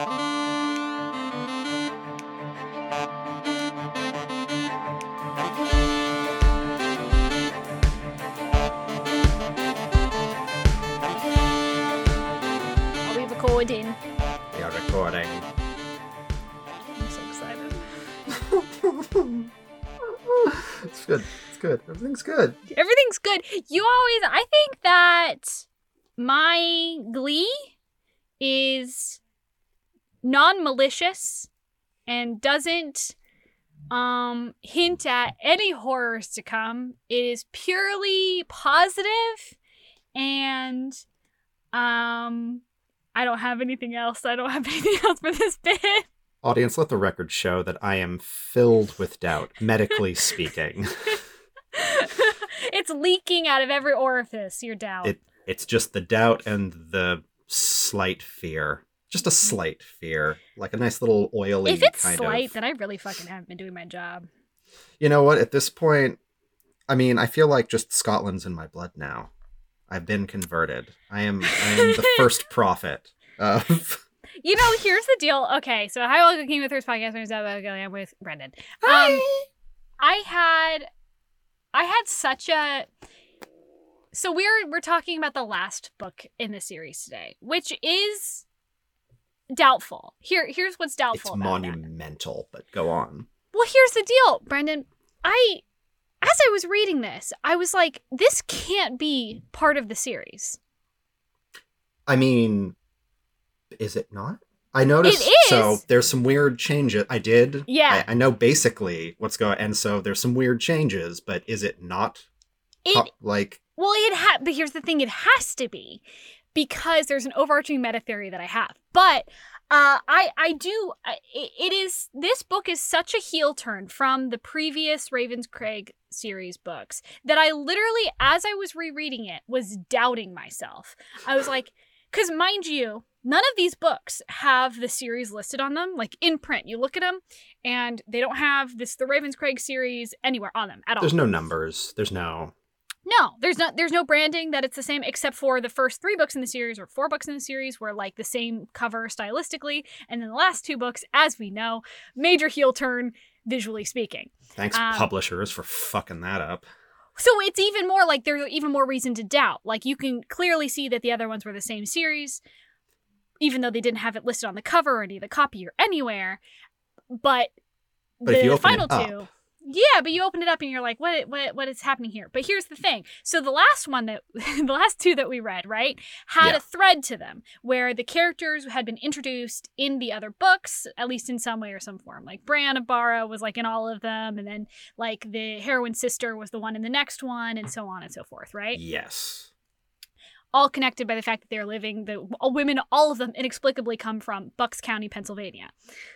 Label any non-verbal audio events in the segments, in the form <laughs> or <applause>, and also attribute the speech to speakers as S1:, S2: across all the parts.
S1: Are we recording?
S2: We are recording.
S1: I'm so excited.
S2: it's good. It's good. Everything's good.
S1: Everything's good. You always, I think that my glee is non malicious and doesn't um hint at any horrors to come. It is purely positive and um I don't have anything else. I don't have <laughs> anything else for this bit.
S2: Audience, let the record show that I am filled with doubt, medically speaking. <laughs> <laughs>
S1: it's leaking out of every orifice, your doubt.
S2: It it's just the doubt and the slight fear. Just a slight fear. Like a nice little oily
S1: if it's
S2: kind
S1: slight,
S2: of
S1: then I really fucking haven't been doing my job.
S2: You know what? At this point, I mean, I feel like just Scotland's in my blood now. I've been converted. I am I am the <laughs> first prophet of <laughs>
S1: You know, here's the deal. Okay, so hi, welcome to Kingdom of Thirst podcast. My name is Abigail. I'm with Brendan. Um, I had, I had such a. So we're we're talking about the last book in the series today, which is doubtful. Here, here's what's
S2: it's
S1: doubtful. that.
S2: monumental, but go on.
S1: Well, here's the deal, Brendan. I, as I was reading this, I was like, this can't be part of the series.
S2: I mean, is it not? I noticed.
S1: It
S2: So there's some weird changes. I did.
S1: Yeah.
S2: I, I know basically what's going, and so there's some weird changes. But is it not?
S1: It
S2: co- like
S1: Well, it ha- but here's the thing: it has to be because there's an overarching meta theory that I have. But uh, I I do it, is this book is such a heel turn from the previous Ravenscraig series books that I literally, as I was rereading it, was doubting myself. I was like, because mind you. None of these books have the series listed on them, like in print. You look at them, and they don't have this the Ravenscraig series anywhere on them at all.
S2: there's no numbers. There's no.
S1: No, there's not there's no branding that it's the same except for the first 3 books in the series or 4 books in the series were like the same cover stylistically and then the last two books as we know, major heel turn visually speaking.
S2: Thanks,
S1: Um,
S2: publishers, for fucking that up.
S1: So it's even more like there's even more reason to doubt. Like you can clearly see that the other ones were the same series even though they didn't have it listed on the cover or any of the copy or anywhere. But,
S2: But
S1: the
S2: if you open
S1: final
S2: it up-
S1: two yeah, but you open it up and you're like, what, what, what is happening here? But here's the thing. So the last one that, <laughs> the last two that we read, right, had
S2: Yeah.
S1: a thread to them where the characters had been introduced in the other books, at least in some way or some form. Like Bran of Barra was like in all of them, and then like the heroine sister was the one in the next one, and so on and so forth, right?
S2: Yes.
S1: All connected by the fact that they're living. The women, all of them, inexplicably come from Bucks County, Pennsylvania.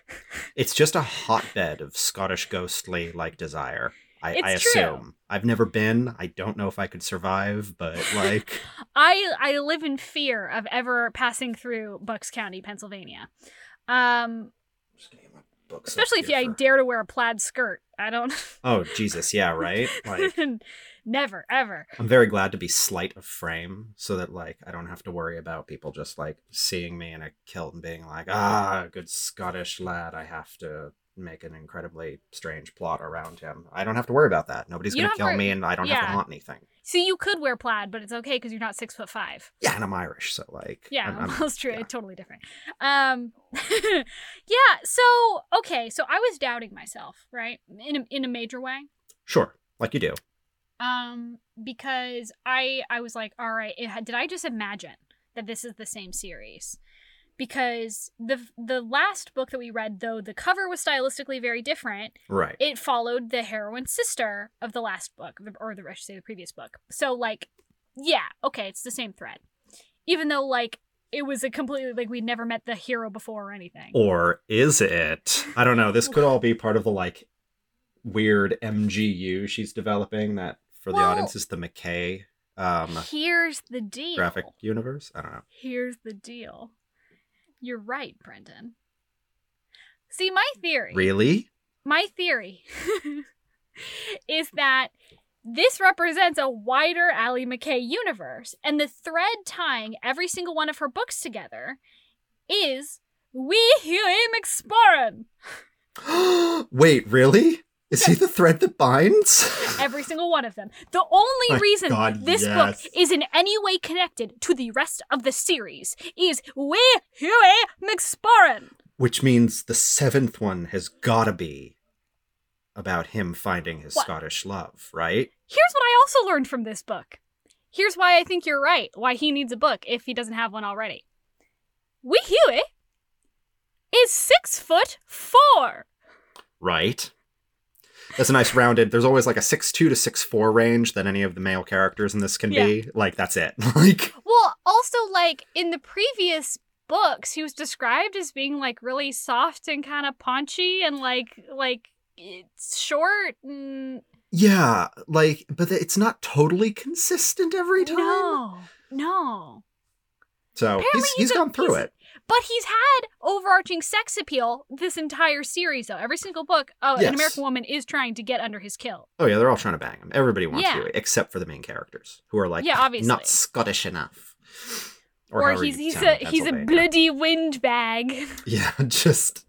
S1: <laughs>
S2: It's just a hotbed of Scottish ghostly like desire. I, I
S1: true.
S2: assume. I've never been. I don't know if I could survive, but <laughs> like
S1: I I live in fear of ever passing through Bucks County, Pennsylvania. Um,
S2: Just gonna get my books
S1: especially if
S2: here
S1: I dare to wear a plaid skirt. I don't.
S2: Oh Jesus, yeah, right. <laughs> Like
S1: Never, ever.
S2: I'm very glad to be slight of frame, so that like I don't have to worry about people just like seeing me in a kilt and being like, ah, good Scottish lad. I have to make an incredibly strange plot around him. I don't have to worry about that. Nobody's
S1: You
S2: gonna kill me, and I don't have to haunt anything.
S1: See, you could wear plaid, but it's okay because you're not six foot five.
S2: Yeah, and I'm Irish, so like
S1: Yeah,
S2: I'm- I'm- <laughs>
S1: that's true.
S2: yeah.
S1: It's totally different. Um, <laughs> yeah. So okay, so I was doubting myself, right, in a, in a major way.
S2: sure, like you do.
S1: Um because i i was like all right it, did i just imagine that this is the same series because the the last book that we read though the cover was stylistically very different
S2: Right.
S1: it followed the heroine sister of the last book or the I should say the previous book so like yeah okay it's the same thread even though like it was a completely like we'd never met the hero before or anything
S2: Or is it? I don't know. This could all be part of the like weird MGU she's developing that for the audience is the McKay um
S1: here's the deal
S2: graphic universe. I don't know.
S1: Here's the deal. You're right, Brendan. See, my theory,
S2: Really?
S1: my theory <laughs> is that this represents a wider Allie Mackay universe, and the thread tying every single one of her books together is Wee Hughie McSporran.
S2: Wait, really? Is he the thread that binds?
S1: Every single one of them. The only
S2: My
S1: reason
S2: God,
S1: this
S2: yes.
S1: book is in any way connected to the rest of the series is Wee Hughie McSporran.
S2: Which means the seventh one has gotta be about him finding his
S1: What?
S2: Scottish love, right?
S1: Here's what I also learned from this book. Here's why I think you're right. Why he needs a book if he doesn't have one already. Wee Hughie is six foot four.
S2: Right. That's a nice rounded. There's always like a six two to six four range that any of the male characters in this can be. Like that's it. <laughs> like
S1: Well, also like in the previous books, he was described as being like really soft and kind of paunchy and like like it's short and
S2: yeah, like but it's not totally consistent every time.
S1: no, no.
S2: So
S1: Apparently
S2: he's
S1: he's
S2: he's
S1: a-
S2: gone through
S1: he's-
S2: it.
S1: But he's had overarching sex appeal this entire series, though. Every single book, oh,
S2: Yes.
S1: an American woman is trying to get under his kill.
S2: Oh yeah, they're all trying to bang him. Everybody wants
S1: Yeah.
S2: to, except for the main characters who are like
S1: Yeah, obviously.
S2: not Scottish enough.
S1: Or,
S2: however
S1: he's he's a he's a bloody windbag. <laughs>
S2: Yeah, just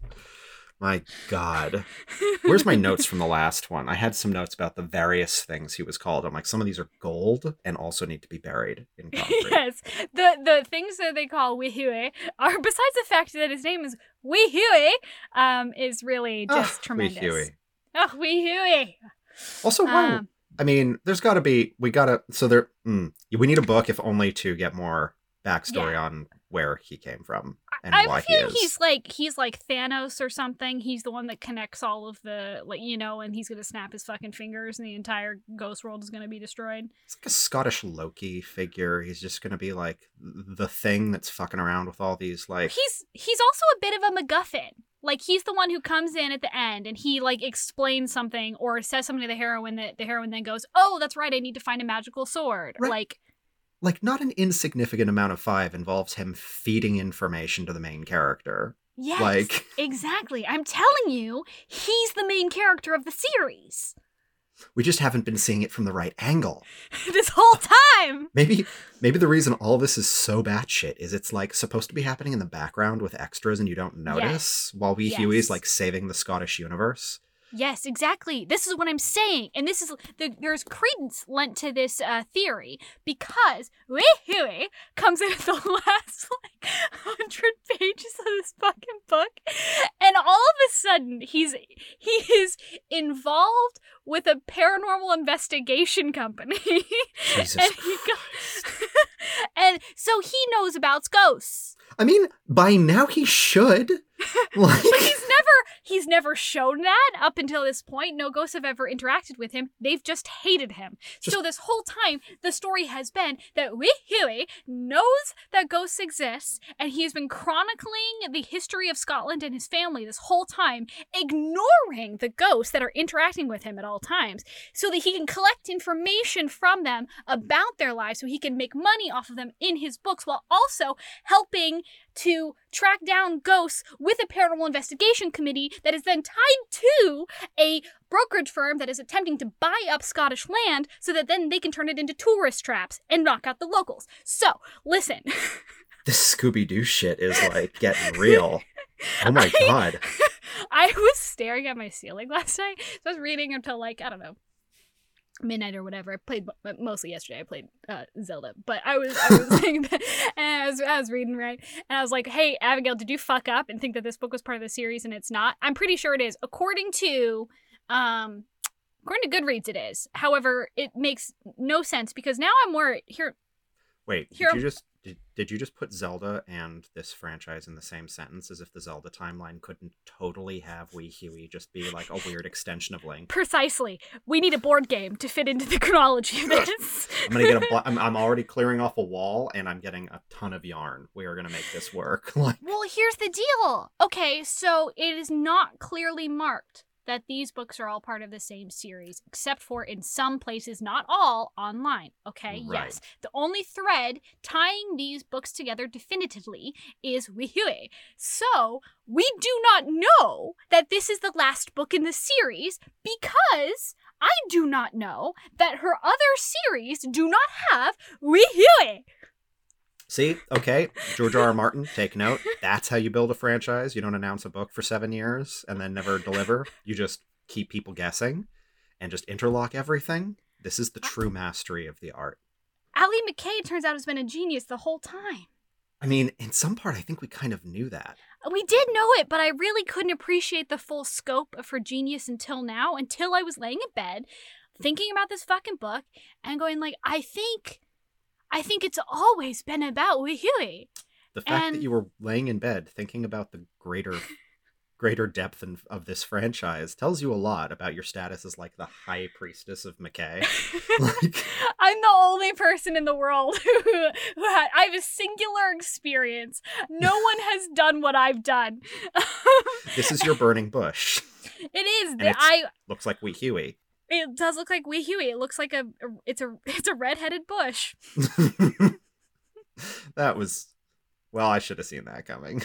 S2: my god. <laughs> Where's my notes from the last one? I had some notes about the various things he was called. I'm like, some of these are gold and also need to be buried in <laughs> concrete.
S1: yes, the the things that they call Wee Hughie are <laughs> besides the fact that his name is Wee Hughie, um, is really
S2: Ah,
S1: just
S2: wee
S1: tremendous.
S2: Huey.
S1: Oh, Wee Hughie.
S2: Also, why?
S1: Um,
S2: I mean, there's got to be. We gotta. So there. Mm, we need a book, if only to get more backstory on where he came from and
S1: I'm
S2: why he is.
S1: he's like he's like Thanos or something. He's the one that connects all of the like you know, and he's gonna snap his fucking fingers, and the entire ghost world is gonna be destroyed.
S2: It's like a Scottish Loki figure. He's just gonna be like the thing that's fucking around with all these like.
S1: He's he's also a bit of a MacGuffin. Like he's the one who comes in at the end and he like explains something or says something to the heroine that the heroine then goes, "Oh, that's right, I need to find a magical sword."
S2: Right.
S1: Like
S2: like not an insignificant amount of five involves him feeding information to the main character.
S1: yes,
S2: Like
S1: exactly. I'm telling you, he's the main character of the series
S2: we just haven't been seeing it from the right angle. <laughs>
S1: this whole time.
S2: Maybe maybe the reason all this is so batshit is it's like supposed to be happening in the background with extras and you don't notice while Wee
S1: Yes.
S2: Hughie's like saving the Scottish universe.
S1: Yes, exactly. This is what I'm saying, and this is the, there's credence lent to this uh, theory because Wee Hughie comes in at <laughs> the last like hundred pages of this fucking book, and all of a sudden he's he is involved with a paranormal investigation company, <laughs>
S2: Jesus
S1: and he goes, <laughs> and so he knows about ghosts.
S2: I mean, by now he should. <laughs> Like
S1: But he's never he's never shown that up until this point. No ghosts have ever interacted with him. They've just hated him. so this whole time, the story has been that Wee Hughie knows that ghosts exist, and he has been chronicling the history of Scotland and his family this whole time, ignoring the ghosts that are interacting with him at all times, so that he can collect information from them about their lives, so he can make money off of them in his books, while also helping to track down ghosts with a paranormal investigation committee that is then tied to a brokerage firm that is attempting to buy up Scottish land so that then they can turn it into tourist traps and knock out the locals. So, listen. <laughs>
S2: this Scooby Doo shit is like getting real. Oh my <laughs>
S1: I-
S2: god. <laughs>
S1: I was staring at my ceiling last night. So I was reading until like, I don't know, midnight or whatever. I played mostly yesterday. I played uh, Zelda, but I was I was <laughs> saying <laughs> that, and I was I was reading right, and I was like, "Hey, Abigail, did you fuck up and think that this book was part of the series and it's not?" I'm pretty sure it is, according to um. According to Goodreads, it is. However, it makes no sense because now I'm worried. Here,
S2: Wait,
S1: Here-
S2: did you just did, did you just put Zelda and this franchise in the same sentence as if the Zelda timeline couldn't totally have Wee Hughie just be like a weird extension of Link?
S1: precisely. We need a board game to fit into the chronology of this.
S2: I'm gonna get a. <laughs> bl- I'm, I'm already clearing off a wall, and I'm getting a ton of yarn. We are gonna make this work. <laughs> Like,
S1: Well, here's the deal. Okay, so it is not clearly marked that these books are all part of the same series, except for in some places, not all, online. Okay,
S2: Right.
S1: yes. The only thread tying these books together definitively is Wee Hughie. So we do not know that this is the last book in the series because I do not know that her other series do not have Wee Hughie.
S2: See, okay, George R. R. Martin, take note. That's how you build a franchise. You don't announce a book for seven years and then never deliver. You just keep people guessing and just interlock everything. This is the ah. true mastery of the art.
S1: Allie Mackay turns out has been a genius the whole time.
S2: I mean, in some part, I think we kind of knew that.
S1: Uh, we did know it, but I really couldn't appreciate the full scope of her genius until now, until I was laying in bed thinking about this fucking book and going like, I think I think it's always been about Hughie.
S2: The fact
S1: And-
S2: that you were laying in bed thinking about the greater <laughs> greater depth in, of this franchise tells you a lot about your status as like the high priestess of Mackay. <laughs> like
S1: I'm the only person in the world <laughs> who, who had, I have a singular experience. No one has done what I've done.
S2: this is your burning bush.
S1: it is.
S2: And
S1: The,
S2: it's-
S1: I.
S2: Looks like Wee Hughie.
S1: It does look like Wee Hughie. It looks like a. a- It's a. <laughs> It's a redheaded bush. <laughs>
S2: that was well, I should have seen that coming.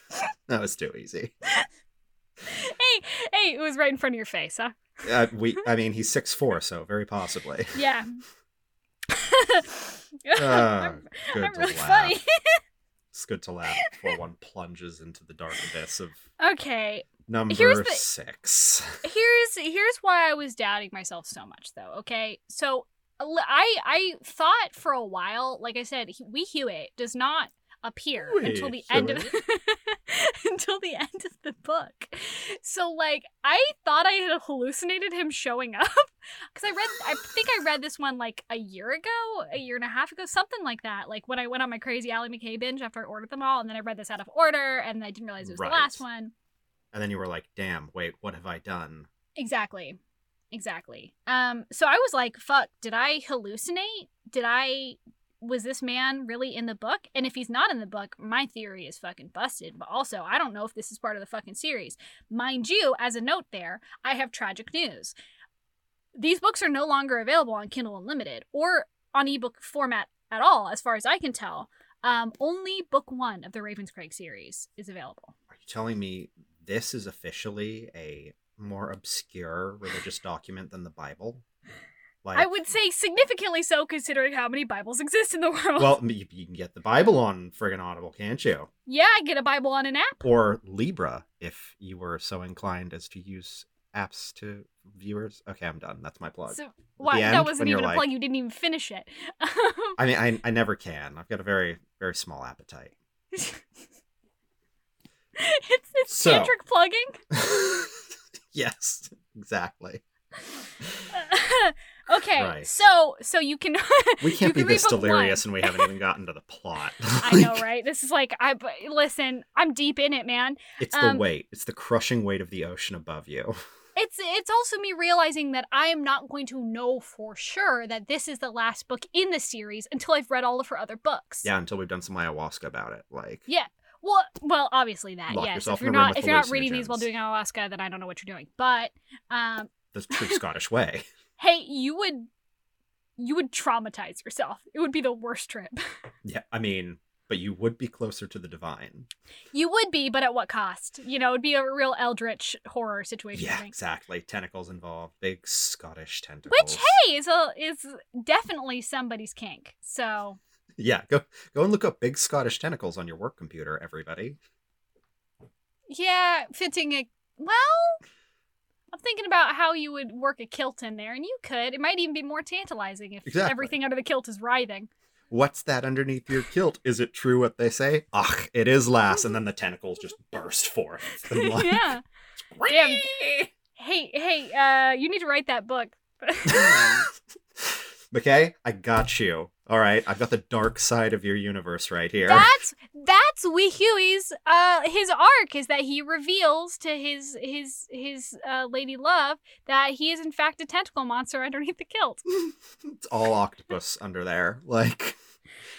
S2: <laughs> that was too easy.
S1: Hey, hey! It was right in front of your face, huh?
S2: Uh, we I mean, he's six four, so very possibly.
S1: Yeah.
S2: Ah,
S1: I'm,
S2: good
S1: I'm
S2: to
S1: really
S2: laugh.
S1: funny.
S2: It's good to laugh before one plunges into the dark abyss of
S1: okay,
S2: number
S1: Here's the-
S2: six. <laughs>
S1: here's here's why I was doubting myself so much though. Okay, so I I thought for a while, like I said, Wee Hughie does not appear until the end of <laughs> until the end of the book. So like I thought I had hallucinated him showing up <laughs> because I read I think I read this one like a year ago, a year and a half ago, something like that. Like when I went on my crazy Allie Mackay binge after I ordered them all, and then I read this out of order, and I didn't realize it was
S2: Right.
S1: the last one.
S2: And then you were like, damn, wait, what have I done?
S1: Exactly. Exactly. Um so I was like, fuck, did I hallucinate? Did I was this man really in the book? And if he's not in the book, my theory is fucking busted. But also, I don't know if this is part of the fucking series. Mind you, as a note there, I have tragic news. These books are no longer available on Kindle Unlimited or on ebook format at all, as far as I can tell. Um, only book one of the Ravenscraig series is available.
S2: Are you telling me this is officially a more obscure religious document than the Bible? Like,
S1: I would say significantly so, considering how many Bibles exist in the world.
S2: well, you, you can get the Bible on friggin' Audible, can't you?
S1: yeah, I get a Bible on an app.
S2: Or Libra, if you were so inclined as to use apps to viewers. Okay, I'm done. That's my plug.
S1: So why
S2: end,
S1: that wasn't even a
S2: like-
S1: plug. You didn't even finish it.
S2: I mean, <laughs> I, I never can. I've got a very, very small appetite. <laughs> <laughs>
S1: it's it's
S2: So-
S1: tantric plugging. <laughs>
S2: yes, exactly. <laughs>
S1: okay,
S2: Right.
S1: so so you can.
S2: We can't be
S1: can
S2: this delirious
S1: one.
S2: and we haven't even gotten to the plot.
S1: I know, right? This is like I listen. I'm deep in it, man.
S2: It's the
S1: Um,
S2: weight. It's the crushing weight of the ocean above you.
S1: It's it's also me realizing that I am not going to know for sure that this is the last book in the series until I've read all of her other books.
S2: Yeah, until we've done some ayahuasca about it. Like,
S1: Yeah. Well, well, obviously that.
S2: Lock
S1: yes. If you're
S2: in a room
S1: not if you're not reading these while doing ayahuasca, then I don't know what you're doing. But um,
S2: the true Scottish way. <laughs> <laughs>
S1: hey, you would you would traumatize yourself. It would be the worst trip. <laughs>
S2: Yeah, I mean, but you would be closer to the divine.
S1: You would be, but at what cost? You know, it'd be a real eldritch horror situation.
S2: Yeah, exactly. Tentacles involved. Big Scottish tentacles.
S1: Which hey is a is definitely somebody's kink. So
S2: Yeah, go go and look up big Scottish tentacles on your work computer, everybody.
S1: yeah, fitting a well. I'm thinking about how you would work a kilt in there, and you could. It might even be more tantalizing if
S2: Exactly.
S1: everything under the kilt is writhing.
S2: What's that underneath your kilt? Is it true what they say? Ach, it is lass, and then the tentacles just burst forth. <laughs> Like,
S1: yeah. Damn. <laughs> Hey, hey, uh, you need to write that book. <laughs>
S2: Mackay, I got you. All right, I've got the dark side of your universe right here.
S1: That's that's Wee Hughie's uh his arc is that he reveals to his his his uh lady love that he is in fact a tentacle monster underneath the kilt. <laughs>
S2: it's all octopus under there. Like,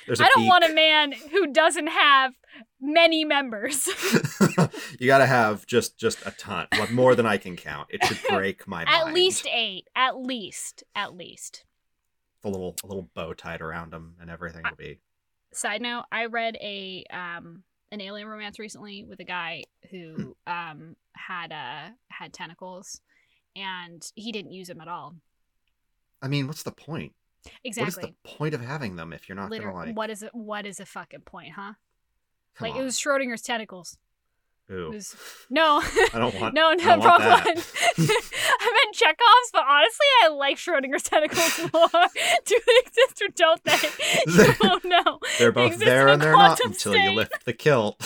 S2: there's a
S1: I don't
S2: beak.
S1: want a man who doesn't have many members. <laughs> <laughs>
S2: you gotta have just just a ton, like more than I can count. It should break my mind.
S1: At least eight. At least. At least.
S2: A little a little bow tied around them and everything will be.
S1: Side note, I read a um an alien romance recently with a guy who um had uh had tentacles and he didn't use them at all.
S2: I mean, what's the point?
S1: Exactly.
S2: What is the point of having them if you're not gonna like?
S1: what is it? What is a fucking point, huh?
S2: Come
S1: like
S2: on.
S1: it was Schrodinger's tentacles.
S2: Ooh.
S1: Was <laughs> <laughs> no,
S2: I don't want.
S1: no, no, wrong one. <laughs> Chekhov's, but honestly, I like Schrodinger's tentacles <laughs> more. <laughs> Do they exist or don't they? You won't know.
S2: They're <laughs> both
S1: exist
S2: there and they're not until you lift the kilt.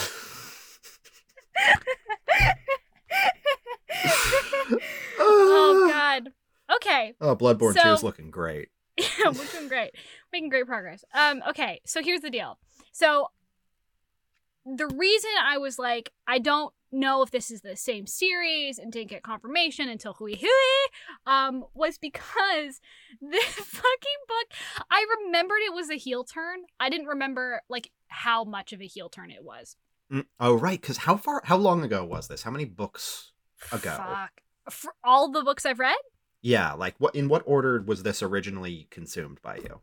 S1: oh God. Okay.
S2: Oh, Bloodborne 2 is looking great.
S1: Yeah, we're doing great. Making great progress. Um, okay, so here's the deal. So the reason I was like, I don't know if this is the same series and didn't get confirmation until Wee Hughie, um, was because <laughs> this fucking book I remembered it was a heel turn. I didn't remember like how much of a heel turn it was.
S2: Mm, Oh, right. Because how far? How long ago was this? How many books ago?
S1: Fuck. For all the books I've read?
S2: Yeah, like what? In what order was this originally consumed by you?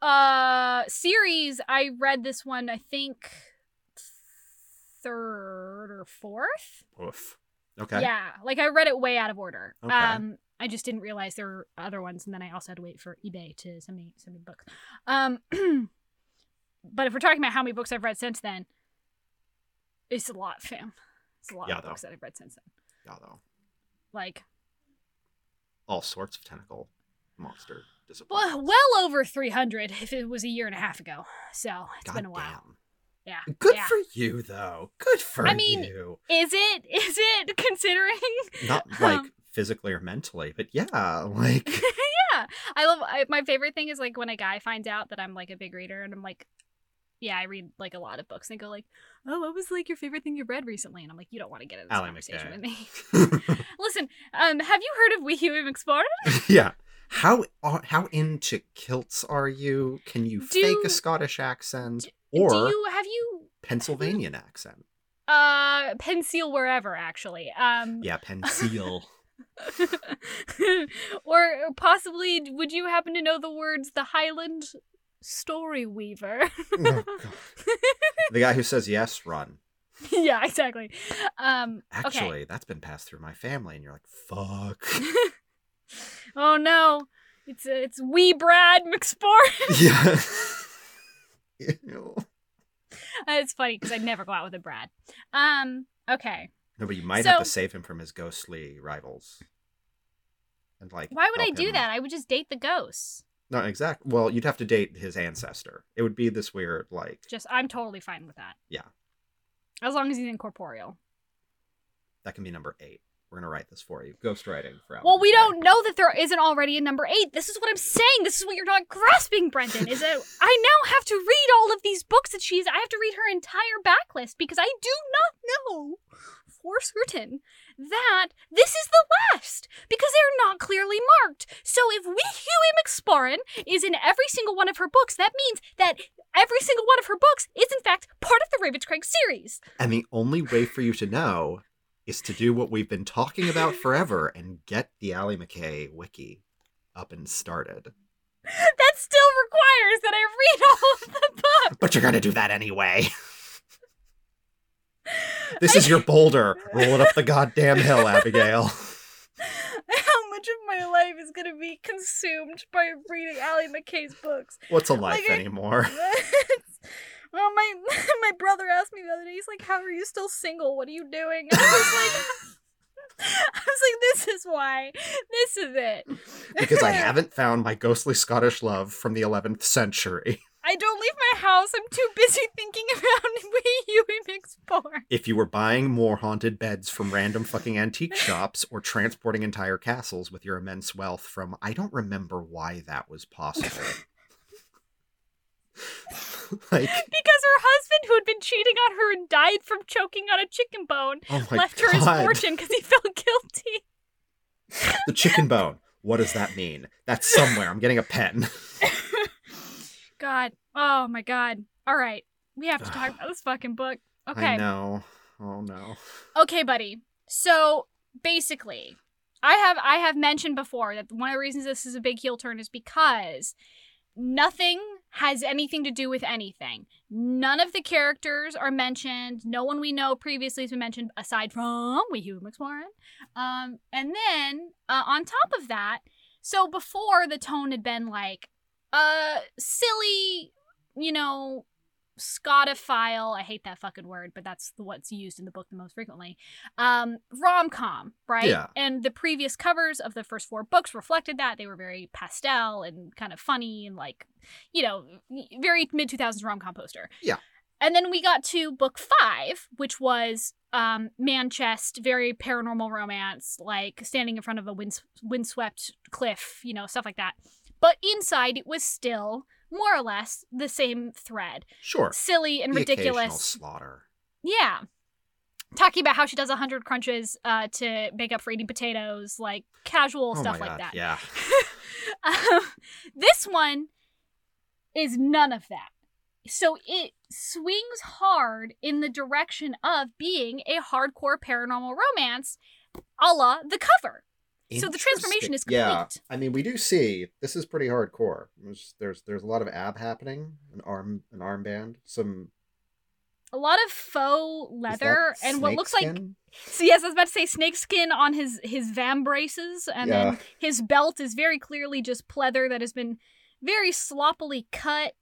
S1: Uh series, I read this one I think third or fourth.
S2: Oof. Okay.
S1: Yeah, like I read it way out of order.
S2: Okay.
S1: Um, I just didn't realize there were other ones, and then I also had to wait for eBay to send me send me books. Um, <clears throat> but if we're talking about how many books I've read since then, it's a lot, fam. It's a lot
S2: Yeah,
S1: of
S2: though.
S1: books that I've read since then.
S2: Yeah, though.
S1: Like,
S2: All sorts of tentacle monster
S1: well, well over three hundred if it was a year and a half ago. So it's
S2: God
S1: been a while.
S2: damn.
S1: Yeah.
S2: Good
S1: yeah.
S2: for you, though. Good for
S1: I mean,
S2: you.
S1: Is it? Is it <laughs> considering?
S2: Not <laughs> like physically or mentally, but yeah, <laughs> like
S1: yeah i love I, my favorite thing is like when a guy finds out that i'm like a big reader and i'm like yeah i read like a lot of books and they go like oh what was like your favorite thing you read recently and i'm like you don't want to get into this
S2: Ally
S1: conversation
S2: Mackay.
S1: with me listen um have you heard of Wee Hughie McSporran
S2: yeah. How are, how into kilts are you? Can you fake a Scottish accent
S1: do you have you
S2: Pennsylvanian accent?
S1: uh pencil wherever actually um
S2: Yeah, <laughs> pencil.
S1: or possibly would you happen to know the words the highland story weaver <laughs>
S2: Oh, the guy who says yes, run.
S1: yeah exactly um okay.
S2: Actually, that's been passed through my family, and you're like, fuck. <laughs>
S1: oh no, it's it's wee Brad McSport.
S2: yeah. Ew. <laughs>
S1: it's funny because I never go out with a Brad. Um. Okay.
S2: No, but you might have to save him from his ghostly rivals. And like,
S1: Why would I do
S2: him-
S1: that? I would just date the ghosts.
S2: No, exact. Well, you'd have to date his ancestor. It would be this weird, like,
S1: Just I'm totally fine with that.
S2: Yeah.
S1: As long as he's incorporeal.
S2: that can be number eight. We're gonna write this for you. Ghost writing for. Alan
S1: Well, we don't know that there isn't already a number eight. This is what I'm saying. This is what you're not grasping, Brendan. Is that <laughs> I now have to read all of these books that she's. I have to read her entire backlist because I do not know for certain that this is the last because they're not clearly marked. So if Wee Hughie McSporran is in every single one of her books, that means that every single one of her books is in fact part of the Ravenscraig series.
S2: And the only way for you to know is to do what we've been talking about forever and get the Allie Mackay wiki up and started.
S1: That still requires that I read all of the books.
S2: But you're gonna do that anyway. this is your boulder. Roll it up the goddamn hill, Abigail.
S1: how much of my life is to be consumed by reading Allie Mackay's books.
S2: What's a life
S1: Like I-
S2: anymore? <laughs>
S1: well, my <laughs> my brother asked me the other day. He's like, "How are you still single? What are you doing?" And I was like, <laughs> "I was like, this is why. This is it."
S2: Because I <laughs> haven't found my ghostly Scottish love from the 11th century.
S1: I don't leave my house. I'm too busy thinking about Wee Hughie McSpore.
S2: If you were buying more haunted beds from random fucking antique shops or transporting entire castles with your immense wealth from I don't remember why that was possible. <laughs> like,
S1: Because her husband, who had been cheating on her and died from choking on a chicken bone,
S2: oh
S1: left her his fortune because he <laughs> felt guilty.
S2: The chicken bone. What does that mean? That's somewhere. I'm getting a pen. <laughs>
S1: God. Oh my God. All right. We have to talk about this fucking book.
S2: I
S1: Okay.
S2: know. Oh no.
S1: Okay, buddy. So basically, I have I have mentioned before that one of the reasons this is a big heel turn is because nothing has anything to do with anything. None of the characters are mentioned. No one we know previously has been mentioned aside from Wee Hughie McSporran. Um, and then uh, on top of that, So before the tone had been like, uh, silly, you know, Scotophile. I hate that fucking word, but that's what's used in the book the most frequently. Um, rom com, right?
S2: Yeah.
S1: And the previous covers of the first four books reflected that. They were very pastel and kind of funny and like, you know, very mid 2000s rom com poster.
S2: Yeah.
S1: And then we got to book five, which was um, Manchest, very paranormal romance, like standing in front of a wind- windswept cliff, you know, stuff like that. But inside, it was still more or less the same thread.
S2: Sure.
S1: Silly and
S2: The
S1: ridiculous.
S2: slaughter.
S1: Yeah. Talking about how she does 100 crunches uh, to make up for eating potatoes, like casual
S2: oh
S1: stuff
S2: my
S1: like
S2: God.
S1: that.
S2: Yeah. <laughs>
S1: um, this one is none of that. So it swings hard in the direction of being a hardcore paranormal romance a la the cover. So the transformation is complete.
S2: Yeah, I mean, we do see this is pretty hardcore. There's there's, there's a lot of ab happening, an arm an armband, some
S1: A lot of faux leather and what looks like
S2: skin?
S1: so yes, I was about to say snakeskin on his his vambraces, and
S2: Yeah.
S1: then his belt is very clearly just pleather that has been very sloppily cut.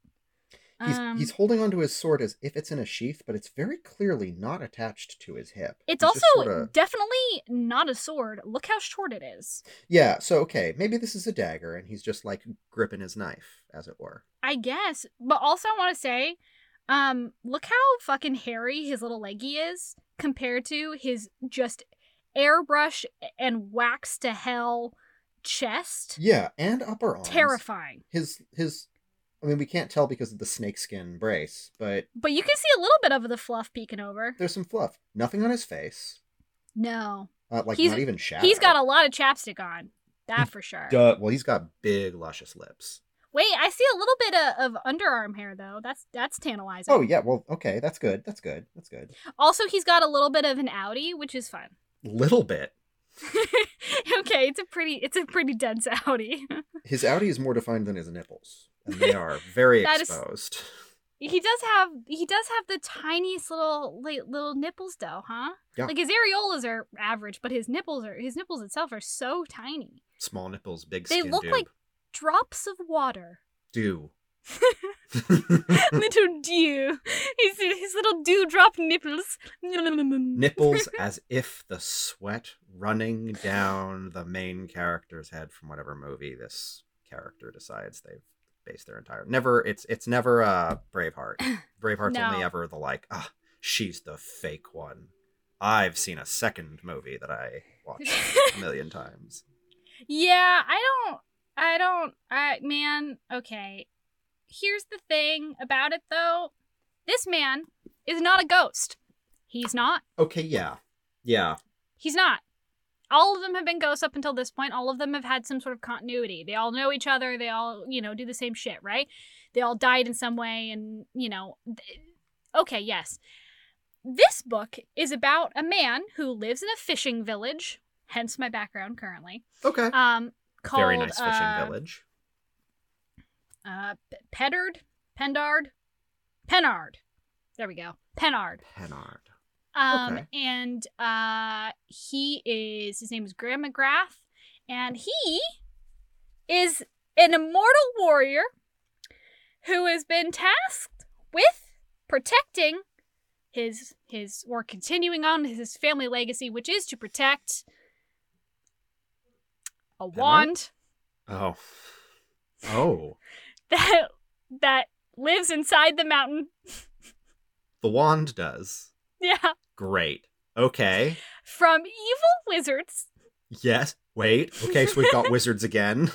S2: He's,
S1: Um,
S2: he's holding onto his sword as if it's in a sheath, but it's very clearly not attached to his hip.
S1: It's
S2: He's
S1: also
S2: sorta-
S1: definitely not a sword. Look how short it is.
S2: yeah. So okay, maybe this is a dagger, and he's just like gripping his knife, as it were.
S1: I guess. But also I want to say, um, look how fucking hairy his little leggy is compared to his just airbrush and wax to hell chest.
S2: Yeah, and upper arms.
S1: Terrifying.
S2: His his. I mean, we can't tell because of the snakeskin brace, but
S1: But you can see a little bit of the fluff peeking over.
S2: there's some fluff. Nothing on his face.
S1: No.
S2: Uh, like
S1: He's-
S2: not even shadow.
S1: He's got a lot of chapstick on. That for sure.
S2: Duh. Well, he's got big, luscious lips.
S1: Wait, I see a little bit of, of underarm hair though. That's that's tantalizing.
S2: Oh yeah. Well, okay. That's good. That's good. That's good.
S1: Also, he's got a little bit of an Audi, which is fun. <laughs>
S2: Little bit.
S1: okay, it's a pretty it's a pretty dense <laughs> Audi.
S2: His Audi is more defined than his nipples, and they are very
S1: That is-
S2: exposed.
S1: he does have he does have the tiniest little like, little nipples though, huh?
S2: Yeah.
S1: Like his areolas are average, but his nipples are his nipples itself are so tiny.
S2: Small nipples, big
S1: They look like drops of water. <laughs>
S2: dew. <laughs>
S1: little <laughs> dew. His, his little dewdrop nipples.
S2: nipples as if the sweat running down the main character's head from whatever movie this character decides they've their entire never it's it's never uh braveheart <laughs> braveheart's
S1: No.
S2: only ever the like ah she's the fake one i've seen a second movie that i watched a <laughs> million times
S1: Yeah, I don't I don't I man, okay. Here's the thing about it though. This man is not a ghost. He's not.
S2: okay yeah yeah
S1: He's not. All of them have been ghosts up until this point. All of them have had some sort of continuity. They all know each other. They all, you know, do the same shit, right? They all died in some way and, you know, th- okay, yes. This book is about a man who lives in a fishing village, hence my background currently.
S2: okay
S1: Um called
S2: very nice fishing
S1: uh,
S2: village
S1: uh P- Pedard, Pendard, Penard. There we go. Penard.
S2: Penard.
S1: Um
S2: Okay.
S1: and uh he is his name is Graham McGrath and he is an immortal warrior who has been tasked with protecting his his or continuing on his family legacy which is to protect a
S2: Penard?
S1: wand
S2: oh oh <laughs>
S1: that that lives inside the mountain.
S2: the wand does <laughs>
S1: Yeah,
S2: great okay
S1: from evil wizards.
S2: Yes. Wait. Okay, so we've got <laughs> wizards again.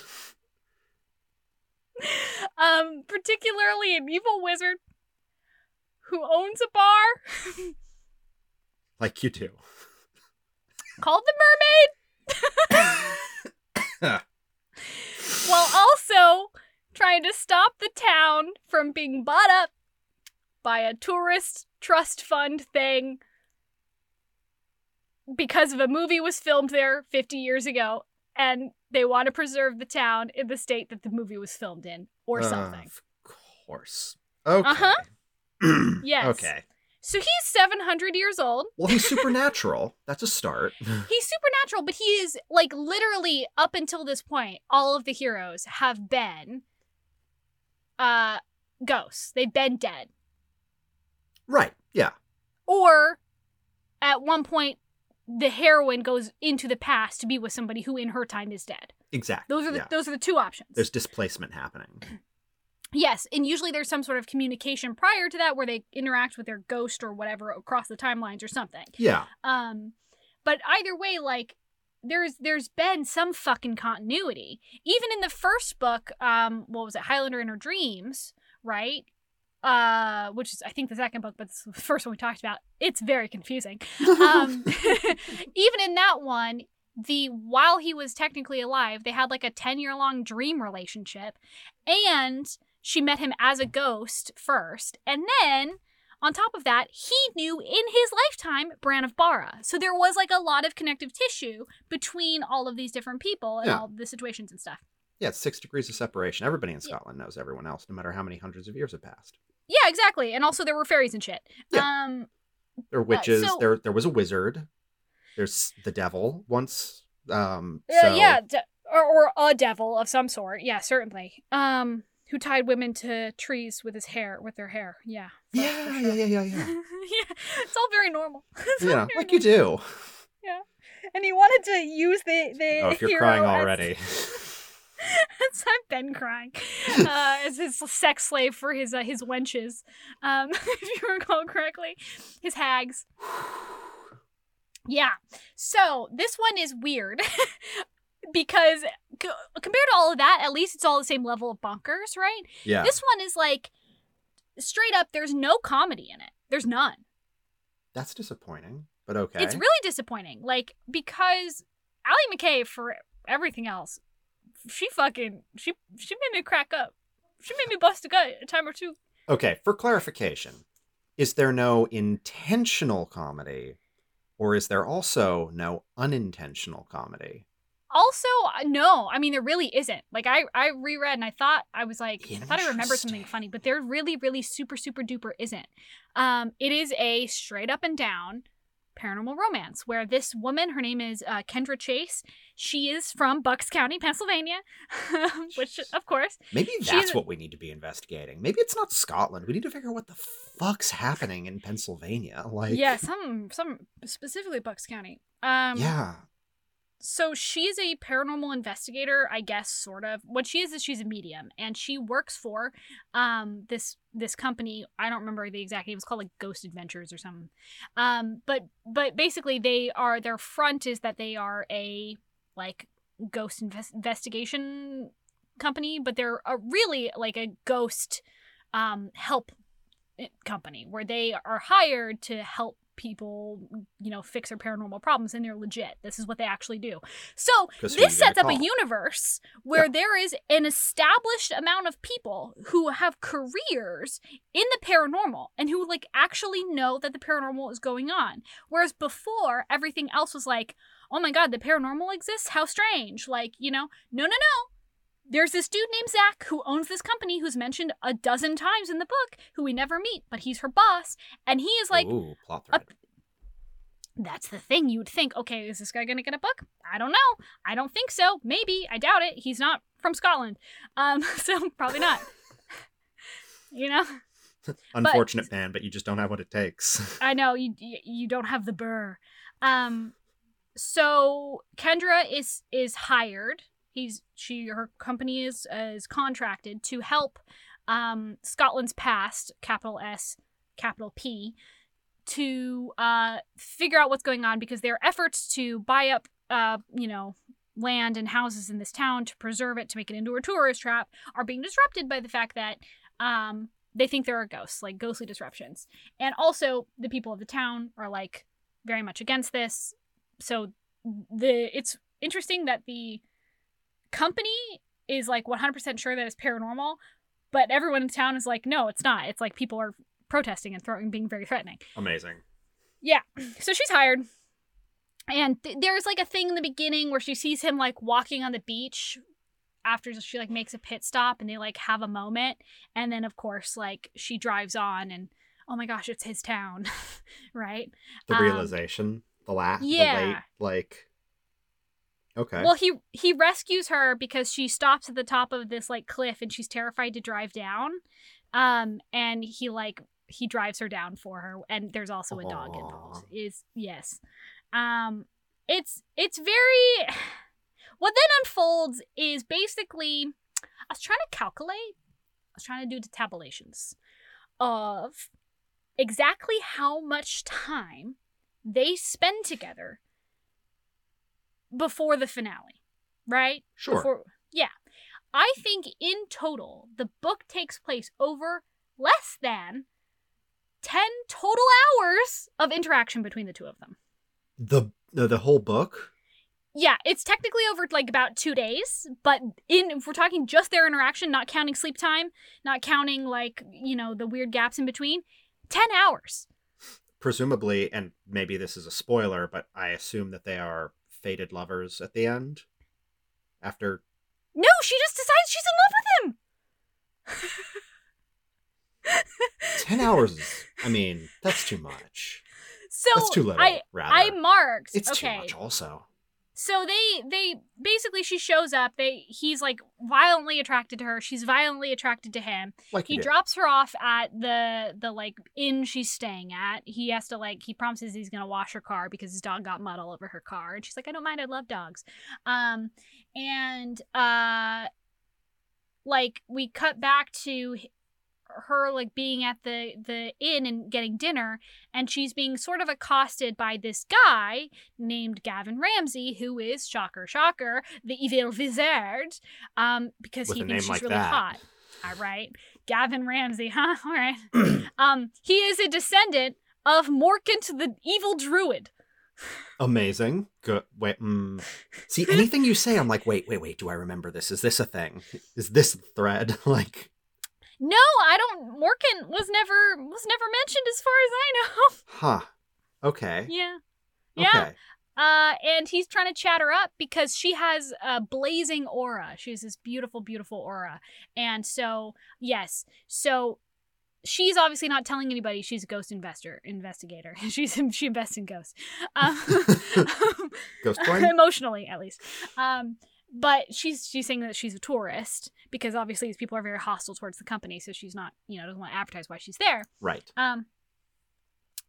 S1: Um, particularly an evil wizard who owns a bar
S2: Like you do.
S1: called the Mermaid, <laughs> while also trying to stop the town from being bought up by a tourist trust fund thing because of a movie was filmed there 50 years ago and they want to preserve the town in the state that the movie was filmed in or something.
S2: Of course. Okay.
S1: Uh-huh. <clears throat> Yes.
S2: Okay.
S1: So he's 700 years old.
S2: Well, he's <laughs> supernatural. That's a start. <laughs>
S1: He's supernatural, but he is like literally up until this point, all of the heroes have been uh ghosts. They've been dead.
S2: right. Yeah.
S1: Or at one point the heroine goes into the past to be with somebody who in her time is dead.
S2: Exactly.
S1: Those are the
S2: yeah.
S1: those are the two options.
S2: There's displacement happening. <clears throat>
S1: Yes, and usually there's some sort of communication prior to that where they interact with their ghost or whatever across the timelines or something.
S2: Yeah.
S1: Um, but either way, like there's there's been some fucking continuity. Even in the first book, um, what was it, Highlander in Her Dreams, right? Uh, which is I think the second book, but it's the first one we talked about. It's very confusing. <laughs> Um, <laughs> even in that one, the while he was technically alive, they had like a ten year long dream relationship, and she met him as a ghost first, and then on top of that, he knew in his lifetime Bran of Barra. So there was like a lot of connective tissue between all of these different people and
S2: Yeah.
S1: all the situations and stuff.
S2: yeah, it's six degrees of separation. Everybody in
S1: Yeah.
S2: Scotland knows everyone else, no matter how many hundreds of years have passed.
S1: Yeah, exactly. And also there were fairies and shit.
S2: Yeah.
S1: Um
S2: There are witches.
S1: so-
S2: there, there was a wizard. There's the devil once. Um,
S1: uh, yeah, de- or, or a devil of some sort. Yeah, certainly. Um who tied women to trees with his hair with their hair. Yeah. for- for
S2: yeah,
S1: sure.
S2: yeah, yeah, yeah, <laughs> yeah.
S1: yeah, it's all very normal. <laughs> All
S2: yeah,
S1: very
S2: like you do. Yeah.
S1: And he wanted to use the the
S2: Oh, if you're crying already.
S1: as <laughs> I've been crying uh, as his sex slave for his uh, his wenches, um, <laughs> if you recall correctly, his hags. Yeah. So this one is weird <laughs> because c- compared to all of that, at least it's all the same level of bonkers, right?
S2: yeah.
S1: This one is like straight up. There's no comedy in it. There's none.
S2: That's disappointing, but okay.
S1: It's really disappointing. Like because Allie Mackay for everything else, she fucking she she made me crack up. She made me bust a gut a time or two.
S2: Okay, for clarification, is there no intentional comedy, or is there also no unintentional comedy?
S1: Also, no, I mean there really isn't. Like I I reread and I thought I was like I thought I remembered something funny, but there really really super super duper isn't. Um, it is a straight up and down paranormal romance where this woman, her name is uh, Kendra Chase. She is from Bucks County, Pennsylvania, <laughs> which of course
S2: Maybe that's what we need to be investigating. Maybe it's not Scotland. We need to figure out what the fuck's happening in Pennsylvania. Like,
S1: yeah, some some specifically Bucks County. Um,
S2: yeah,
S1: So she's a paranormal investigator, I guess, sort of. What she is is she's a medium, and she works for um this this company. I don't remember the exact name. It's called like Ghost Adventures or something. Um, but but basically, they are their front is that they are a like ghost invest- investigation company, but they're a really like a ghost um help company where they are hired to help people you know fix their paranormal problems and they're legit. This is what they actually do. So this sets up a universe where
S2: Yeah.
S1: there is an established amount of people who have careers in the paranormal and who like actually know that the paranormal is going on. Whereas before everything else was like oh my god the paranormal exists? How strange. Like you know no no no there's this dude named Zach who owns this company who's mentioned a dozen times in the book who we never meet, but he's her boss. And he is like,
S2: Ooh, plot
S1: a-
S2: thread.
S1: that's the thing. You would think, okay, is this guy going to get a book? I don't know. I don't think so. Maybe. I doubt it. He's not from Scotland. Um, <laughs> so probably not. <laughs> you know? <laughs>
S2: Unfortunate man, but you just don't have what it takes.
S1: I know you you you don't have the burr. Um so Kendra is is hired. He's she her company is is contracted to help um Scotland's past, capital S, capital P, to uh figure out what's going on because their efforts to buy up uh you know land and houses in this town to preserve it to make it into a tourist trap are being disrupted by the fact that um they think there are ghosts, like ghostly disruptions. And also the people of the town are like very much against this. So the it's interesting that the company is like 100% sure that it's paranormal, but everyone in town is like no, it's not. It's like people are protesting and throwing being very threatening.
S2: Amazing.
S1: Yeah. So she's hired. And th- there's like a thing in the beginning where she sees him like walking on the beach after she like makes a pit stop and they like have a moment and then of course like she drives on and oh my gosh, it's his town, <laughs> right?
S2: The
S1: Um,
S2: realization, the last,
S1: yeah.
S2: the late, like. Okay.
S1: Well, he he rescues her because she stops at the top of this like cliff and she's terrified to drive down. Um, and he like he drives her down for her, and there's also a dog involved. Is yes, um, it's it's very. <sighs> What then unfolds is basically, I was trying to calculate, I was trying to do the tabulations of exactly how much time they spend together before the finale, right?
S2: sure.
S1: Before, yeah. I think in total, the book takes place over less than 10 total hours of interaction between the two of them.
S2: the the the whole book.
S1: Yeah, it's technically over like about two days, but in if we're talking just their interaction, not counting sleep time, not counting like, you know, the weird gaps in between, 10 hours.
S2: presumably, and maybe this is a spoiler, but I assume that they are fated lovers at the end. After
S1: No, she just decides she's in love with him. <laughs>
S2: ten hours, is, I mean, that's too much.
S1: So
S2: That's too little.
S1: I
S2: rather,
S1: I marked.
S2: it's
S1: okay.
S2: too much. Also,
S1: So they they basically she shows up. They he's like violently attracted to her. She's violently attracted to him.
S2: like
S1: He drops her off at the the like inn she's staying at. He has to like he promises he's gonna wash her car because his dog got mud all over her car. And she's like, I don't mind. I love dogs. Um, and uh, like we cut back to her like being at the the inn and getting dinner and she's being sort of accosted by this guy named Gavin Ramsey who is shocker shocker the evil wizard um because
S2: With
S1: he thinks she's
S2: like
S1: really
S2: that.
S1: hot all right Gavin Ramsey <laughs> huh all right <clears throat> um he is a descendant of Morkant the evil druid
S2: Amazing. Good. Wait. Mm. See, anything you say, I'm like, wait, wait, wait. Do I remember this? Is this a thing? Is this a thread? <laughs> like,
S1: no I don't Morkant was never was never mentioned as far as I know
S2: huh? Okay. <laughs>
S1: yeah yeah
S2: Okay.
S1: Uh, and he's trying to chat her up because she has a blazing aura. She has this beautiful, beautiful aura. And so, yes, so she's obviously not telling anybody she's a ghost investor, investigator. <laughs> she's she invests in ghosts, <laughs> um,
S2: Ghost
S1: emotionally at least. Um, but she's she's saying that she's a tourist because obviously these people are very hostile towards the company. So she's not, you know, doesn't want to advertise why she's there.
S2: right.
S1: Um